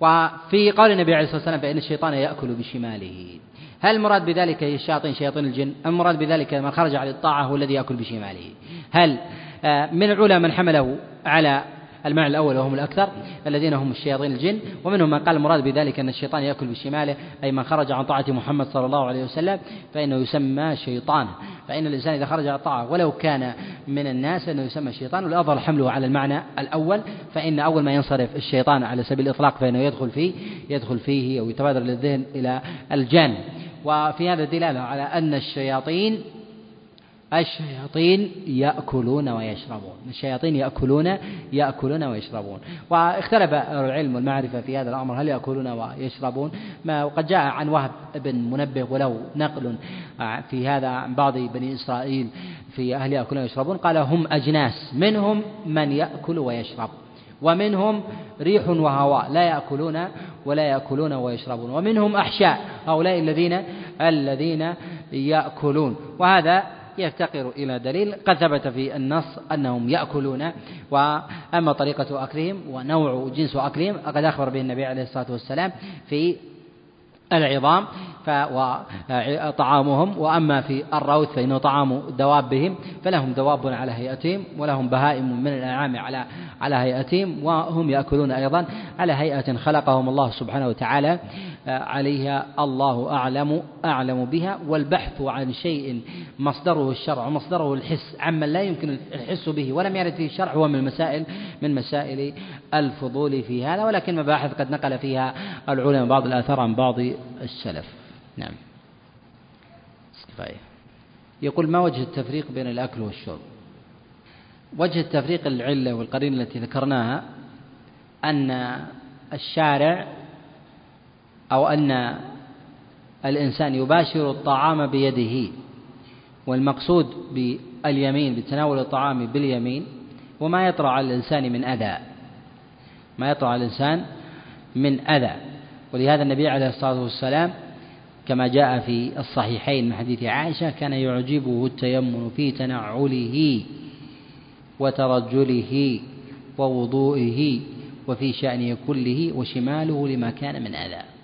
وفي قول النبي عليه الصلاة والسلام فإن الشيطان يأكل بشماله. هل المراد بذلك الشياطين شياطين الجن؟ أم المراد بذلك من خرج على الطاعة هو الذي يأكل بشماله؟ هل آه، من العلماء من حمله على المعنى الأول وهم الأكثر الذين هم الشياطين الجن ومنهم من قال المراد بذلك أن الشيطان يأكل بشماله أي من خرج عن طاعة محمد صلى الله عليه وسلم فإنه يسمى شيطانا فإن الإنسان إذا خرج عن الطاعة ولو كان من الناس أنه يسمى شيطان والأفضل حمله على المعنى الأول فإن أول ما ينصرف الشيطان على سبيل الإطلاق فإنه يدخل فيه يدخل فيه أو يتبادر للذهن إلى الجان وفي هذا دلالة على أن الشياطين الشياطين يأكلون ويشربون. الشياطين يأكلون يأكلون ويشربون. واختلف العلم والمعرفة في هذا الأمر. هل يأكلون ويشربون؟ ما وقد جاء عن وهب بن منبه ولو نقل في هذا عن بعض بني إسرائيل في أهل يأكلون ويشربون؟ قال هم أجناس. منهم من يأكل ويشرب. ومنهم ريح وهواء لا يأكلون ولا يأكلون ويشربون. ومنهم أحشاء هؤلاء الذين الذين يأكلون. وهذا يفتقر إلى دليل قد ثبت في النص أنهم يأكلون. وأما طريقة أكلهم ونوع جنس أكلهم فقد أخبر به النبي عليه الصلاة والسلام في العظام وطعامهم وأما في الروث فإنه طعام دوابهم فلهم دواب على هيئتهم ولهم بهائم من الأنعام على على هيئتهم وهم يأكلون أيضا على هيئة خلقهم الله سبحانه وتعالى. عليها الله أعلم أعلم بها والبحث عن شيء مصدره الشرع ومصدره الحس عمن لا يمكن الحس به ولم يرد فيه الشرع هو من المسائل من مسائل الفضول في هذا ولكن مباحث قد نقل فيها العلماء بعض الآثار عن بعض السلف. نعم. يقول ما وجه التفريق بين الأكل والشرب؟ وجه التفريق العلة والقرينة التي ذكرناها أن الشارع أو أن الإنسان يباشر الطعام بيده والمقصود باليمين بتناول الطعام باليمين وما يطرأ على الإنسان من أذى. ما يطرأ على الإنسان من أذى. ولهذا النبي عليه الصلاة والسلام كما جاء في الصحيحين من حديث عائشة كان يعجبه التيمن في تنعله وترجله ووضوئه وفي شأنه كله وشماله لما كان من أذى.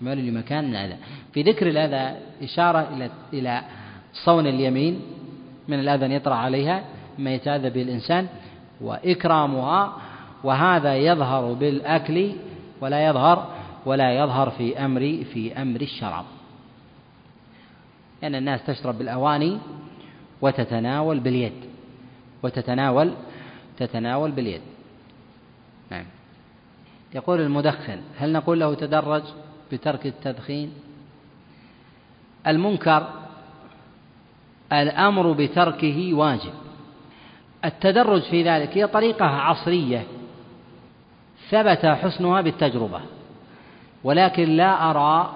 شماله لما كان من أذى في ذكر الأذى إشارة إلى إلى صون اليمين من الأذى أن يطرأ عليها ما يتأذى به الإنسان وإكرامها وهذا يظهر بالأكل ولا يظهر ولا يظهر في أمر في أمر الشراب. لأن الناس تشرب بالأواني وتتناول باليد وتتناول تتناول باليد. نعم. يقول المدخن هل نقول له تدرج؟ بترك التدخين؟ المنكر الأمر بتركه واجب. التدرج في ذلك هي طريقة عصرية ثبت حسنها بالتجربة ولكن لا أرى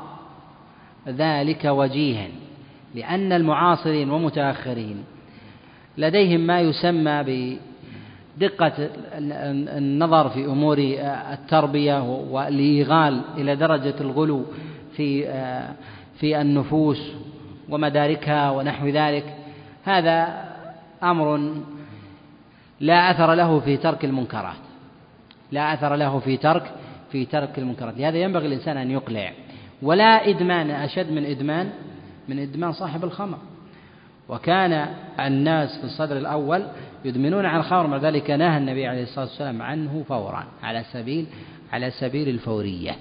ذلك وجيها لأن المعاصرين والمتأخرين لديهم ما يسمى دقة النظر في أمور التربية والإيغال إلى درجة الغلو في في النفوس ومداركها ونحو ذلك هذا أمر لا أثر له في ترك المنكرات لا أثر له في ترك في ترك المنكرات لهذا ينبغي الإنسان أن يقلع ولا إدمان أشد من إدمان من إدمان صاحب الخمر. وكان الناس في الصدر الأول يدمنون على الخمر مع ذلك نهى النبي عليه الصلاة والسلام عنه فورا على سبيل على سبيل الفورية.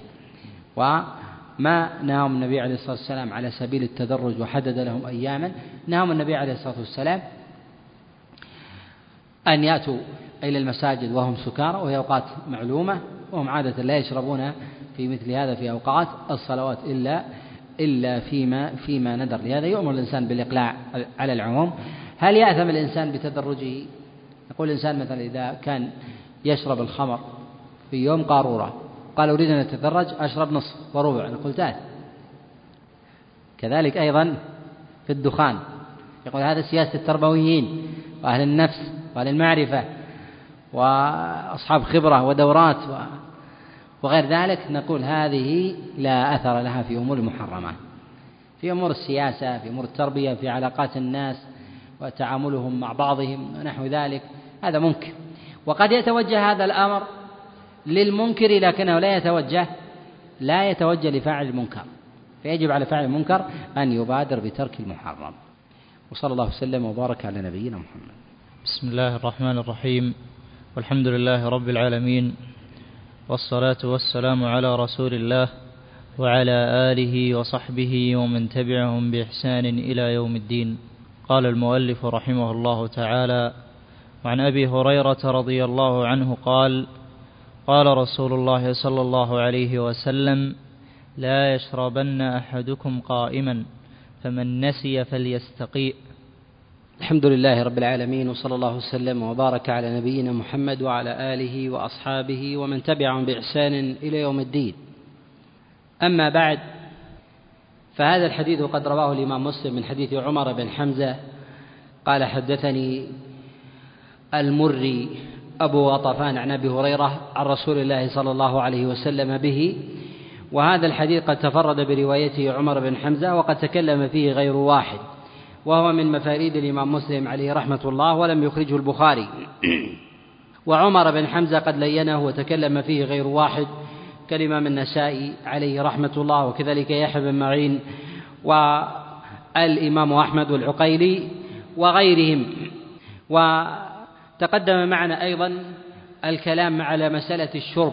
وما نهاهم النبي عليه الصلاة والسلام على سبيل التدرج وحدد لهم أياما. نهاهم النبي عليه الصلاة والسلام أن يأتوا إلى المساجد وهم سكارى وهي أوقات معلومة وهم عادة لا يشربون في مثل هذا في أوقات الصلوات إلا إلا فيما فيما ندر. لهذا يؤمر الإنسان بالإقلاع على العموم. هل يأثم الإنسان بتدرجه؟ يقول الإنسان مثلا إذا كان يشرب الخمر في يوم قارورة قال أريد أن أتدرج أشرب نصف وربع. نقول تات كذلك أيضا في الدخان. يقول هذا سياسة التربويين وأهل النفس وأهل المعرفة وأصحاب خبرة ودورات وغير ذلك نقول هذه لا أثر لها في أمور المحرمات في أمور السياسة في أمور التربية في علاقات الناس وتعاملهم مع بعضهم ونحو ذلك هذا ممكن. وقد يتوجه هذا الأمر للمنكر لكنه لا يتوجه لا يتوجه لفاعل المنكر. فيجب على فاعل المنكر أن يبادر بترك المحرم. وصلى الله وسلم وبارك على نبينا محمد. بسم الله الرحمن الرحيم. والحمد لله رب العالمين. والصلاة والسلام على رسول الله وعلى آله وصحبه ومن تبعهم بإحسان إلى يوم الدين. قال المؤلف رحمه الله تعالى وعن أبي هريرة رضي الله عنه قال قال رسول الله صلى الله عليه وسلم لا يشربن أحدكم قائما فمن نسي فليستقيء الحمد لله رب العالمين وصلى الله وسلم وبارك على نبينا محمد وعلى آله وأصحابه ومن تبعهم بإحسان إلى يوم الدين. أما بعد فهذا الحديث قد رواه الإمام مسلم من حديث عمر بن حمزة قال حدثني المري أبو غطفان عن أبي هريرة عن رسول الله صلى الله عليه وسلم به وهذا الحديث قد تفرد بروايته عمر بن حمزة وقد تكلم فيه غير واحد. وهو من مفاريد الإمام مسلم عليه رحمة الله ولم يخرجه البخاري. وعمر بن حمزة قد لينه وتكلم فيه غير واحد كالإمام النسائي عليه رحمة الله وكذلك يحيى بن معين والإمام أحمد والعقيلي وغيرهم. وتقدم معنا أيضا الكلام على مسألة الشرب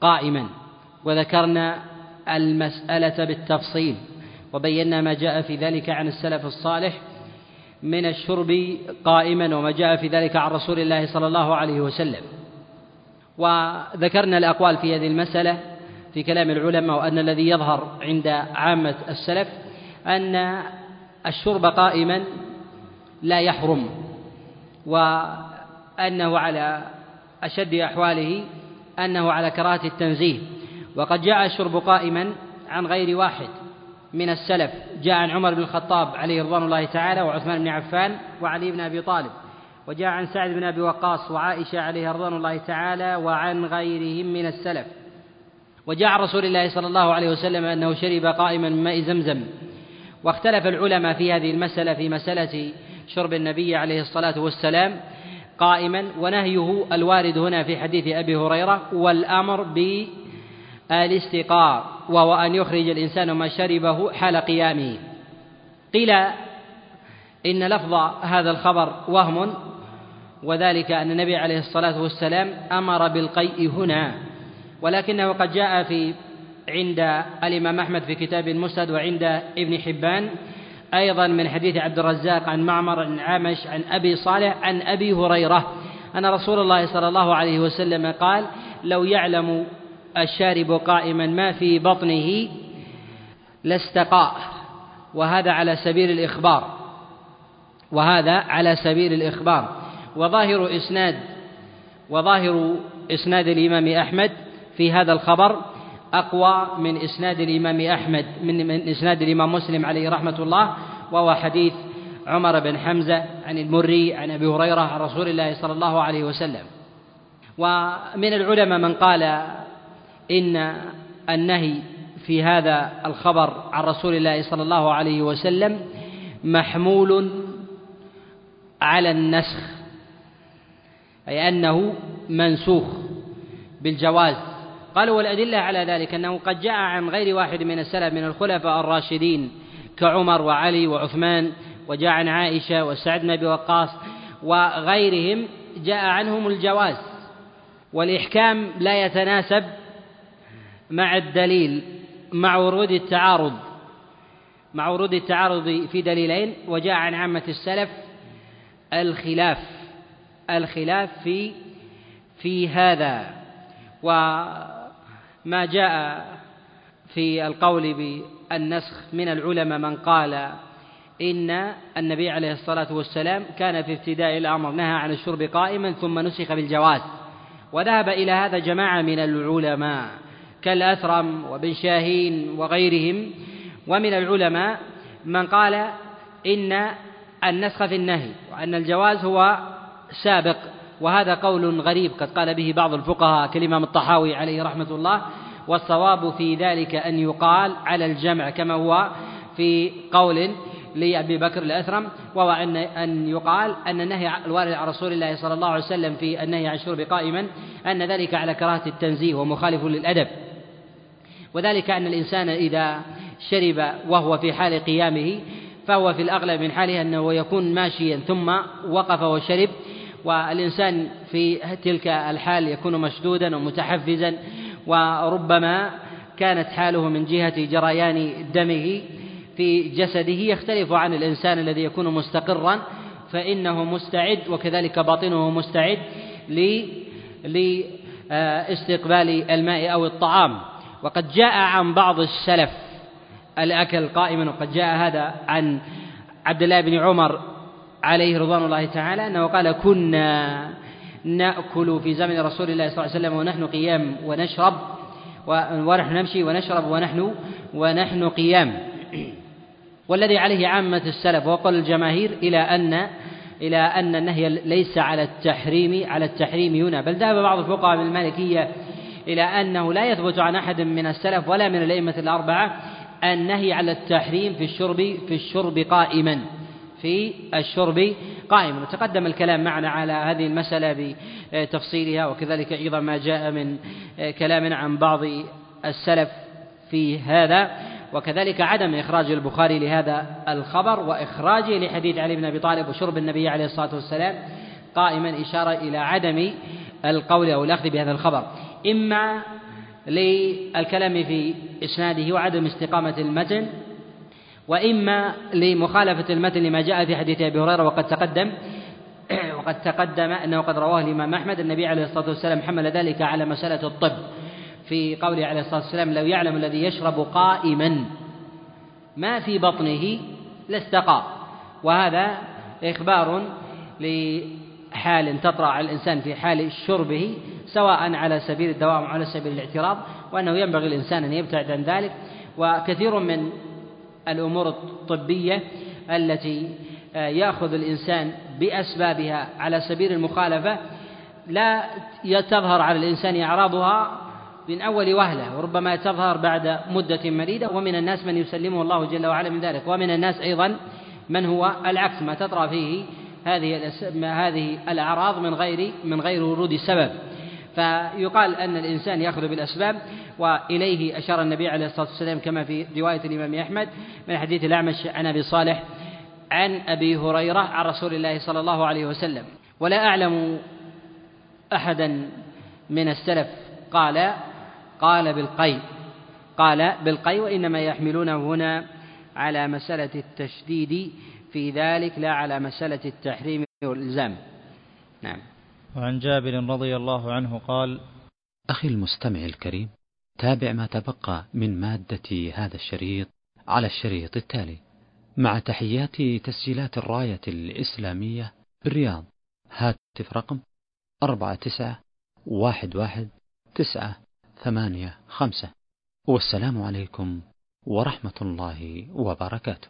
قائما وذكرنا المسألة بالتفصيل. وبينا ما جاء في ذلك عن السلف الصالح من الشرب قائما وما جاء في ذلك عن رسول الله صلى الله عليه وسلم. وذكرنا الأقوال في هذه المسألة في كلام العلماء وأن الذي يظهر عند عامة السلف أن الشرب قائما لا يحرم وأنه على أشد أحواله أنه على كراهة التنزيه. وقد جاء الشرب قائما عن غير واحد. من السلف. جاء عن عمر بن الخطاب عليه رضوان الله تعالى وعثمان بن عفان وعلي بن أبي طالب. وجاء عن سعد بن أبي وقاص وعائشة عليها رضوان الله تعالى وعن غيرهم من السلف. وجاء عن رسول الله صلى الله عليه وسلم أنه شرب قائما من ماء زمزم. واختلف العلماء في هذه المسألة في مسألة شرب النبي عليه الصلاة والسلام قائما. ونهيه الوارد هنا في حديث أبي هريرة والأمر ب الاستقار وهو أن يخرج الإنسان ما شربه حال قيامه. قيل إن لفظ هذا الخبر وهم وذلك أن النبي عليه الصلاة والسلام أمر بالقيء هنا. ولكنه قد جاء في عند الإمام أحمد في كتاب المسند وعند ابن حبان أيضا من حديث عبد الرزاق عن معمر عن عامش عن أبي صالح عن أبي هريرة أن رسول الله صلى الله عليه وسلم قال لو يعلم الشارب قائما ما في بطنه لاستقاء وهذا على سبيل الإخبار وهذا على سبيل الإخبار. وظاهر إسناد وظاهر إسناد الإمام أحمد في هذا الخبر أقوى من إسناد الإمام أحمد من, من إسناد الإمام مسلم عليه رحمة الله وهو حديث عمر بن حمزة عن المري عن أبي هريرة عن رسول الله صلى الله عليه وسلم. ومن العلماء من قال إن النهي في هذا الخبر عن رسول الله صلى الله عليه وسلم محمول على النسخ أي أنه منسوخ بالجواز. قالوا والأدلة على ذلك أنه قد جاء عن غير واحد من السلف من الخلفاء الراشدين كعمر وعلي وعثمان وجاء عن عائشة وسعد بن أبي وقاص وغيرهم جاء عنهم الجواز والإحكام لا يتناسب مع الدليل مع ورود التعارض مع ورود التعارض في دليلين وجاء عن عامة السلف الخلاف الخلاف في في هذا. وما جاء في القول بالنسخ من العلماء من قال إن النبي عليه الصلاة والسلام كان في ابتداء الأمر نهى عن الشرب قائما ثم نسخ بالجواز. وذهب إلى هذا جماعة من العلماء. كالأثرم وبن شاهين وغيرهم ومن العلماء من قال إن النسخ في النهي وأن الجواز هو سابق وهذا قول غريب قد قال به بعض الفقهاء كالإمام الطحاوي عليه رحمة الله والصواب في ذلك أن يقال على الجمع كما هو في قول لأبي بكر الأثرم وهو أن أن يقال أن النهي الوارد عن رسول الله صلى الله عليه وسلم في النهي عن الشرب قائما أن ذلك على كراهة التنزيه ومخالف للأدب. وذلك أن الإنسان إذا شرب وهو في حال قيامه فهو في الأغلب من حاله أنه يكون ماشيا ثم وقف وشرب والإنسان في تلك الحال يكون مشدودا ومتحفزا وربما كانت حاله من جهة جريان دمه في جسده يختلف عن الإنسان الذي يكون مستقرا فإنه مستعد وكذلك باطنه مستعد لاستقبال الماء أو الطعام. وقد جاء عن بعض السلف الأكل قائما وقد جاء هذا عن عبد الله بن عمر عليه رضوان الله تعالى أنه قال كنا نأكل في زمن رسول الله صلى الله عليه وسلم ونحن قيام ونشرب ونحن نمشي ونشرب ونحن ونحن قيام. والذي عليه عامة السلف وقال الجماهير إلى أن إلى أن النهي ليس على التحريم على التحريم هنا بل ذهب بعض الفقهاء من المالكية إلى أنه لا يثبت عن أحد من السلف ولا من الأئمة الأربعة النهي على التحريم في الشرب في الشرب قائما في الشرب قائما. وتقدم الكلام معنا على هذه المسألة بتفصيلها وكذلك أيضا ما جاء من كلام عن بعض السلف في هذا وكذلك عدم إخراج البخاري لهذا الخبر وإخراجه لحديث علي بن أبي طالب وشرب النبي عليه الصلاة والسلام قائما إشارة إلى عدم القول أو الأخذ بهذا الخبر. إما للكلام في إسناده وعدم استقامة المتن وإما لمخالفة المتن لما جاء في حديث أبي هريرة وقد تقدم وقد تقدم أنه قد رواه الإمام أحمد النبي عليه الصلاة والسلام حمل ذلك على مسألة الطب في قوله عليه الصلاة والسلام لو يعلم الذي يشرب قائما ما في بطنه لاستقى. وهذا إخبار لحال تطرأ على الإنسان في حال شربه سواء على سبيل الدوام أو على سبيل الاعتراض وأنه ينبغي الإنسان أن يبتعد عن ذلك. وكثير من الأمور الطبية التي يأخذ الإنسان بأسبابها على سبيل المخالفة لا تظهر على الإنسان أعراضها من أول وهلة وربما تظهر بعد مدة مديدة ومن الناس من يسلمه الله جل وعلا من ذلك. ومن الناس أيضا من هو العكس ما تطرأ فيه هذه هذه الأعراض من غير من غير ورود سبب فيقال أن الإنسان يأخذ بالأسباب وإليه أشار النبي عليه الصلاة والسلام كما في رواية الإمام أحمد من حديث الأعمش عن أبي صالح عن أبي هريرة عن رسول الله صلى الله عليه وسلم. ولا أعلم أحدا من السلف قال قال بالقي قال بالقي وإنما يحملونه هنا على مسألة التشديد في ذلك لا على مسألة التحريم والإلزام. نعم. وعن جابر رضي الله عنه قال أخي المستمع الكريم تابع ما تبقى من مادة هذا الشريط على الشريط التالي مع تحيات تسجيلات الراية الإسلامية بالرياض هاتف رقم أربعة تسعة واحد واحد تسعة ثمانية خمسة. والسلام عليكم ورحمة الله وبركاته.